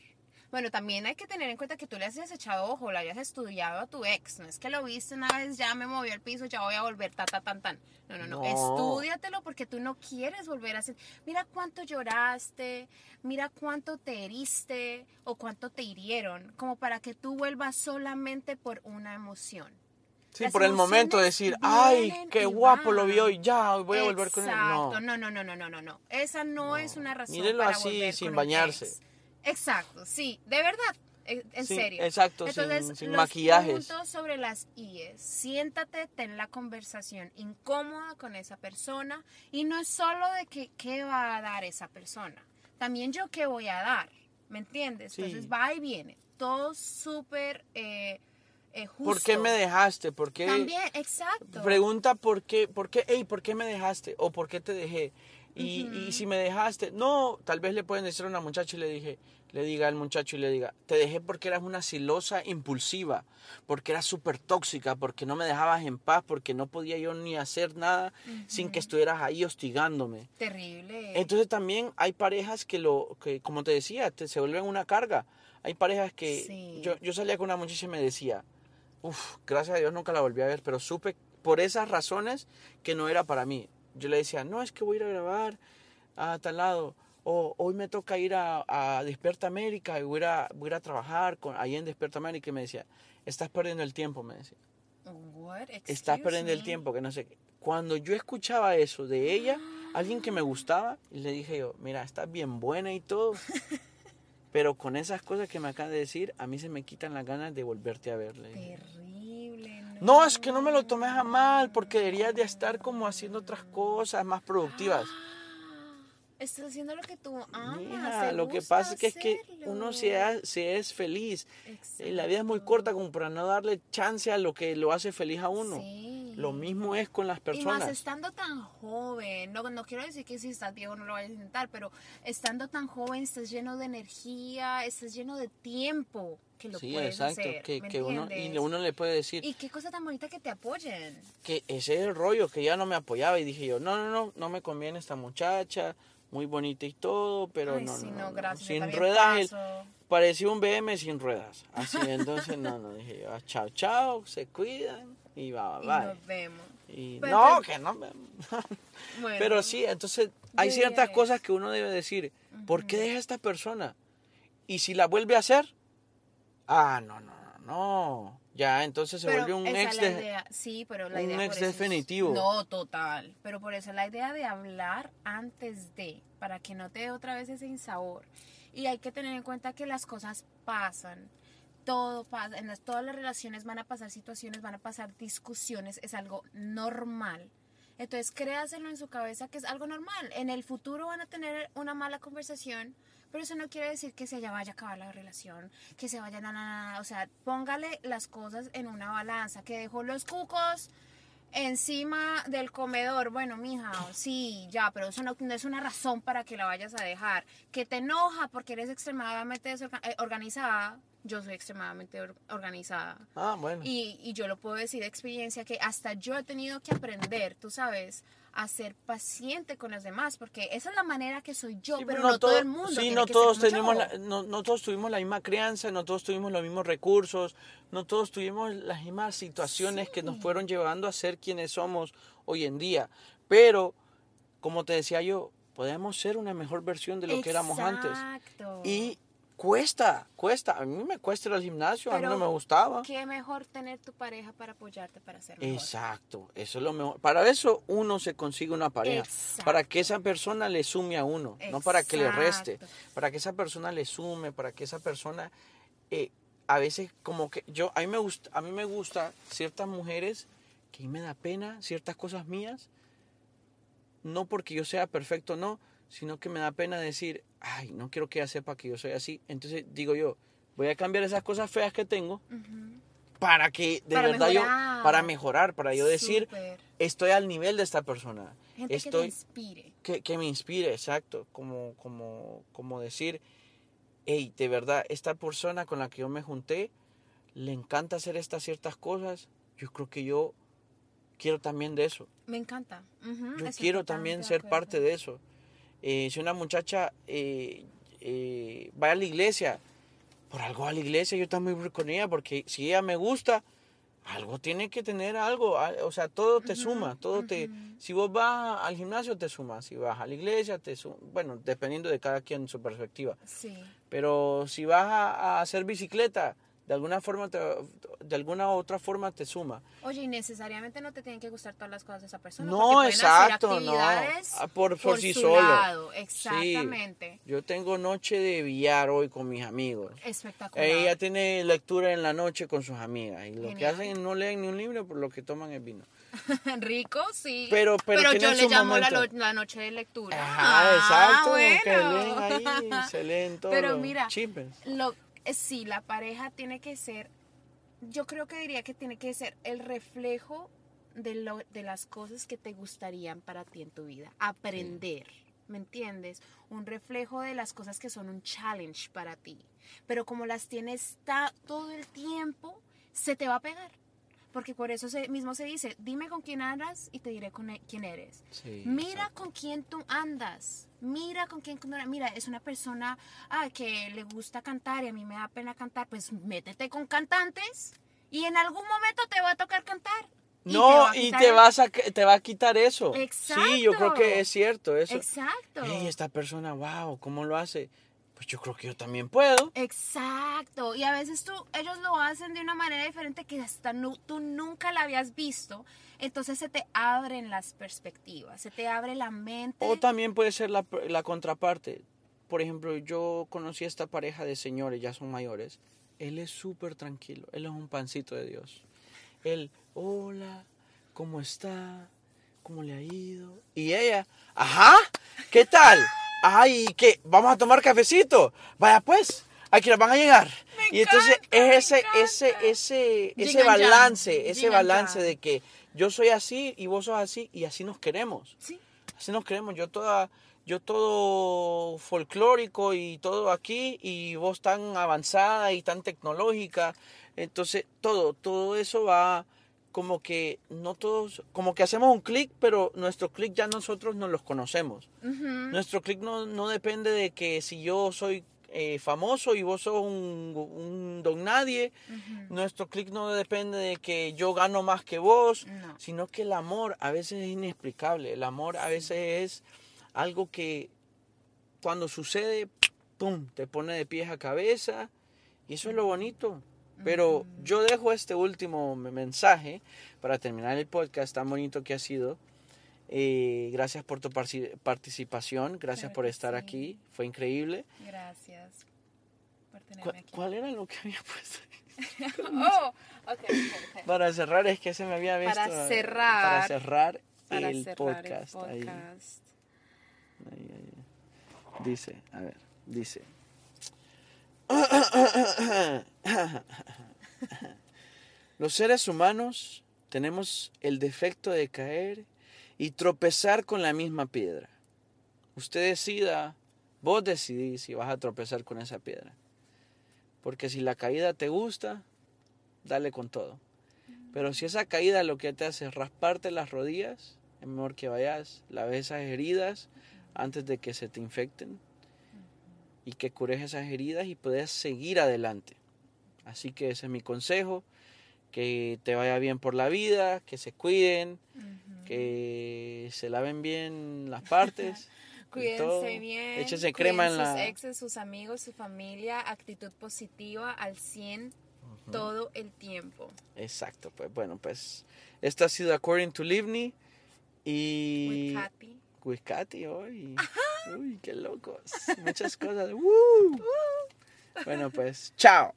Bueno, también hay que tener en cuenta que tú le has echado ojo, le hayas estudiado a tu ex. No es que lo viste una vez, ya me movió al piso, ya voy a volver, ta, ta, tan, tan. No, no, no. No. Estúdiatelo porque tú no quieres volver a hacer. Mira cuánto lloraste, mira cuánto te heriste o cuánto te hirieron, como para que tú vuelvas solamente por una emoción. Sí, Las por el momento decir, ay, qué guapo lo van". vi hoy, ya, voy a volver con él. No. no, no, no, no, no, no. Esa no, es una razón Mírelo para así, volver sin con un bañarse. ex. Exacto, sí, de verdad, e- en Sí, serio. exacto, sin- sin los maquillajes. puntos sobre las IES. Siéntate, ten la conversación incómoda con esa persona y no es solo de que qué va a dar esa persona, también yo qué voy a dar, ¿me entiendes? Sí. Entonces va y viene, todo súper eh, eh, justo. ¿Por qué me dejaste? ¿Por qué? También, exacto. Pregunta por qué, por qué, hey, ¿por qué me dejaste? O ¿por qué te dejé? Y, y si me dejaste, no, tal vez le pueden decir a una muchacha y le dije, le diga al muchacho y le diga, te dejé porque eras una silosa impulsiva, porque eras súper tóxica, porque no me dejabas en paz, porque no podía yo ni hacer nada sin que estuvieras ahí hostigándome. Terrible. Entonces también hay parejas que lo, que como te decía, te, se vuelven una carga. Hay parejas que Sí. yo, yo salía con una muchacha y me decía, uff, gracias a Dios nunca la volví a ver, pero supe por esas razones que no era para mí. Yo le decía, no, es que voy a ir a grabar a tal lado. O hoy me toca ir a, a Despierta América y voy a, voy a trabajar con, ahí en Despierta América. Y me decía, estás perdiendo el tiempo, me decía. What? estás perdiendo el tiempo, que no sé qué. Cuando yo escuchaba eso de ella, [GASPS] alguien que me gustaba, y le dije yo, mira, estás bien buena y todo, [LAUGHS] pero con esas cosas que me acabas de decir, a mí se me quitan las ganas de volverte a ver. Terrible. No, es que no me lo tomes a mal, porque deberías de estar como haciendo otras cosas más productivas. Estás haciendo lo que tú amas. Mija, te lo que pasa es que, es que hacerlo. uno se, ha- se es feliz. Eh, La vida es muy Exacto. corta como para no darle chance a lo que lo hace feliz a uno. Sí. Lo mismo es con las Y más personas. estando tan joven, no, no quiero decir que si estás viejo no lo vayas a intentar, pero estando tan joven estás lleno de energía, estás lleno de tiempo que lo Sí, exacto. hacer. que, ¿me que uno, y uno le puede decir Y qué cosa tan bonita que te apoyen. que ese es el rollo, que ya no me apoyaba. Y dije yo, no, no, no, no me conviene esta muchacha, muy bonita y todo, pero Ay, no, sí, no, no, gracias. Sin ruedas, paso. parecía un BM sin ruedas. Así, entonces, no, no, dije yo, ah, chao, chao, se cuidan y va, Y bye. nos vemos. Y Pero- no, que no. me- [LAUGHS] Bueno, Pero sí, entonces hay ciertas cosas que uno debe decir. ¿Por qué deja a esta persona? Y si la vuelve a hacer, ah, no, no, no, no. Ya, entonces se pero vuelve un ex de- idea. Sí, pero la un idea ex por eso es- definitivo. No, total. Pero por eso la idea de hablar antes de, para que no te dé otra vez ese insabor. Y hay que tener en cuenta que las cosas pasan. Todo pasa. En las, todas las relaciones van a pasar situaciones, van a pasar discusiones. Es algo normal. Entonces créaselo en su cabeza que es algo normal. En el futuro van a tener una mala conversación, pero eso no quiere decir que se ya vaya a acabar la relación, que se vaya, na, na, na. o sea, póngale las cosas en una balanza, que dejó los cucos encima del comedor. Bueno, mija, sí, ya, pero eso no, no es una razón para que la vayas a dejar. Que te enoja porque eres extremadamente desorga- eh. Yo soy extremadamente or- organizada. Ah, bueno. Y, y yo lo puedo decir de experiencia que hasta yo he tenido que aprender, tú sabes, a ser paciente con los demás, porque esa es la manera que soy yo, Sí, pero no no, todo todo- el mundo. Sí, tiene no que ser todos como tenemos yo. la- no, no todos tuvimos la misma crianza, no todos tuvimos los mismos recursos, no todos tuvimos las mismas situaciones que nos Sí. fueron llevando a ser quienes somos hoy en día. Pero, como te decía yo, podemos ser una mejor versión de lo que éramos antes. Exacto. Y cuesta, cuesta. A mí me cuesta ir al gimnasio, a mí no me gustaba. Qué mejor tener tu pareja para apoyarte para mejor. Exacto, eso es lo mejor. Para eso uno se consigue una pareja, Exacto. para que esa persona le sume a uno, no para que le reste, para que esa persona le sume, para que esa persona eh, a veces como que yo a mí me gusta, a mí me gusta ciertas mujeres que me da pena ciertas cosas mías, no porque yo sea perfecto, no, sino que me da pena decir, ay, no quiero que ella sepa que yo soy así, entonces digo yo, voy a cambiar esas cosas feas que tengo para que de Para verdad mejorar. yo para mejorar, para yo decir estoy al nivel de esta persona, Gente que te estoy inspire. que, que me inspire, exacto, como como como decir, hey, de verdad esta persona con la que yo me junté le encanta hacer estas ciertas cosas, yo creo que yo quiero también de eso. Me encanta. Yo quiero también ser parte de eso. Eh, si una muchacha eh, eh, va a la iglesia, por algo va a la iglesia, yo también voy con ella, porque si ella me gusta, algo tiene que tener algo. al- O sea, todo te suma, todo te... Si vos vas al gimnasio, te suma. Si vas a la iglesia, te suma. Bueno, dependiendo de cada quien su perspectiva. Sí. Pero si vas a, a hacer bicicleta, de alguna forma, te- de alguna otra forma te suma. Oye, y necesariamente no te tienen que gustar todas las cosas de esa persona. No, exacto, no. Ah, por- por sí su solo. lado. Sí. Exactamente. Yo tengo noche de billar hoy con mis amigos. Espectacular. Ella tiene lectura en la noche con sus amigas. Y lo que hacen es no leen ni un libro, por lo que toman es vino. [LAUGHS] Rico, sí. Pero- pero yo tienen le llamo la, noche de lectura. Ajá, Ah, exacto. bueno. Que leen ahí, se leen [LAUGHS] todo. Pero mira. Lo, sí, la pareja tiene que ser, yo creo que diría que tiene que ser el reflejo de, lo, de las cosas que te gustarían para ti en tu vida. Aprender, ¿me entiendes? Un reflejo de las cosas que son un challenge para ti. Pero como las tienes ta- todo el tiempo, se te va a pegar. Porque por eso se, mismo se dice, dime con quién andas y te diré con e- quién eres. Sí, Mira exacto. con quién tú andas. Mira con quién. Mira, es una persona ah, que le gusta cantar y a mí me da pena cantar. Pues métete con cantantes y en algún momento te va a tocar cantar. Y No, y te, el- vas a, te va a quitar eso. Sí, yo creo Exacto. que es cierto eso. Exacto. Ey, esta persona, wow, ¿cómo lo hace? Pues yo creo que yo también puedo. Exacto. Y a veces tú, ellos lo hacen de una manera diferente que hasta nu- tú nunca la habías visto. Entonces se te abren las perspectivas, se te abre la mente. O también puede ser la, la contraparte. Por ejemplo, yo conocí a esta pareja de señores, ya son mayores. Él es súper tranquilo, él es un pancito de Dios. Él, hola, ¿cómo está? ¿Cómo le ha ido? Y ella, ajá, ¿qué tal? Ay, ¿qué? ¿Vamos a tomar cafecito? Vaya pues, aquí nos van a llegar. Me y entonces encanta, es ese, ese, ese, ese balance, ese balance de que yo soy así y vos sos así y así nos queremos. Sí. Así nos creemos. Yo toda, yo todo folclórico y todo aquí y vos tan avanzada y tan tecnológica. Entonces todo, todo eso va como que no todos, como que hacemos un clic, pero nuestro clic ya nosotros no los conocemos. Nuestro clic no, no depende de que si yo soy eh, famoso y vos sos un, un don nadie. Nuestro clic no depende de que yo gano más que vos, No. sino que el amor a veces es inexplicable. El amor a veces es algo que cuando sucede, ¡pum!, te pone de pies a cabeza. Y eso es lo bonito. Pero yo dejo este último me- mensaje para terminar el podcast tan bonito que ha sido. Eh, gracias por tu participación, gracias Claro por estar sí. aquí, fue increíble. Gracias por ¿Cu- tenerme aquí. ¿Cuál era lo que había puesto? [LAUGHS] [LAUGHS] Oh, ok, ok, ok. Para cerrar, es que se me había visto. Para eh, cerrar. Para cerrar Para el cerrar podcast. el ahí, podcast. ahí, ahí. Dice, a ver, dice. Los seres humanos tenemos el defecto de caer y tropezar con la misma piedra. Usted decida, vos decidís si vas a tropezar con esa piedra. Porque si la caída te gusta, dale con todo. Pero si esa caída lo que te hace es rasparte las rodillas, es mejor que vayas, laves esas heridas antes de que se te infecten y que cures esas heridas y puedas seguir adelante. Así que ese es mi consejo, que te vaya bien por la vida, que se cuiden, Ujú. que se laven bien las partes. [LAUGHS] todo. Cuídense bien. Échense crema en la... Sus exes, sus amigos, su familia, actitud positiva al 100 todo el tiempo. Exacto, pues bueno, pues esto ha sido According to Livni y... With Katy. With Katy hoy. Uy, qué locos. Muchas cosas. ¡Woo! [LAUGHS] Bueno, pues, chao.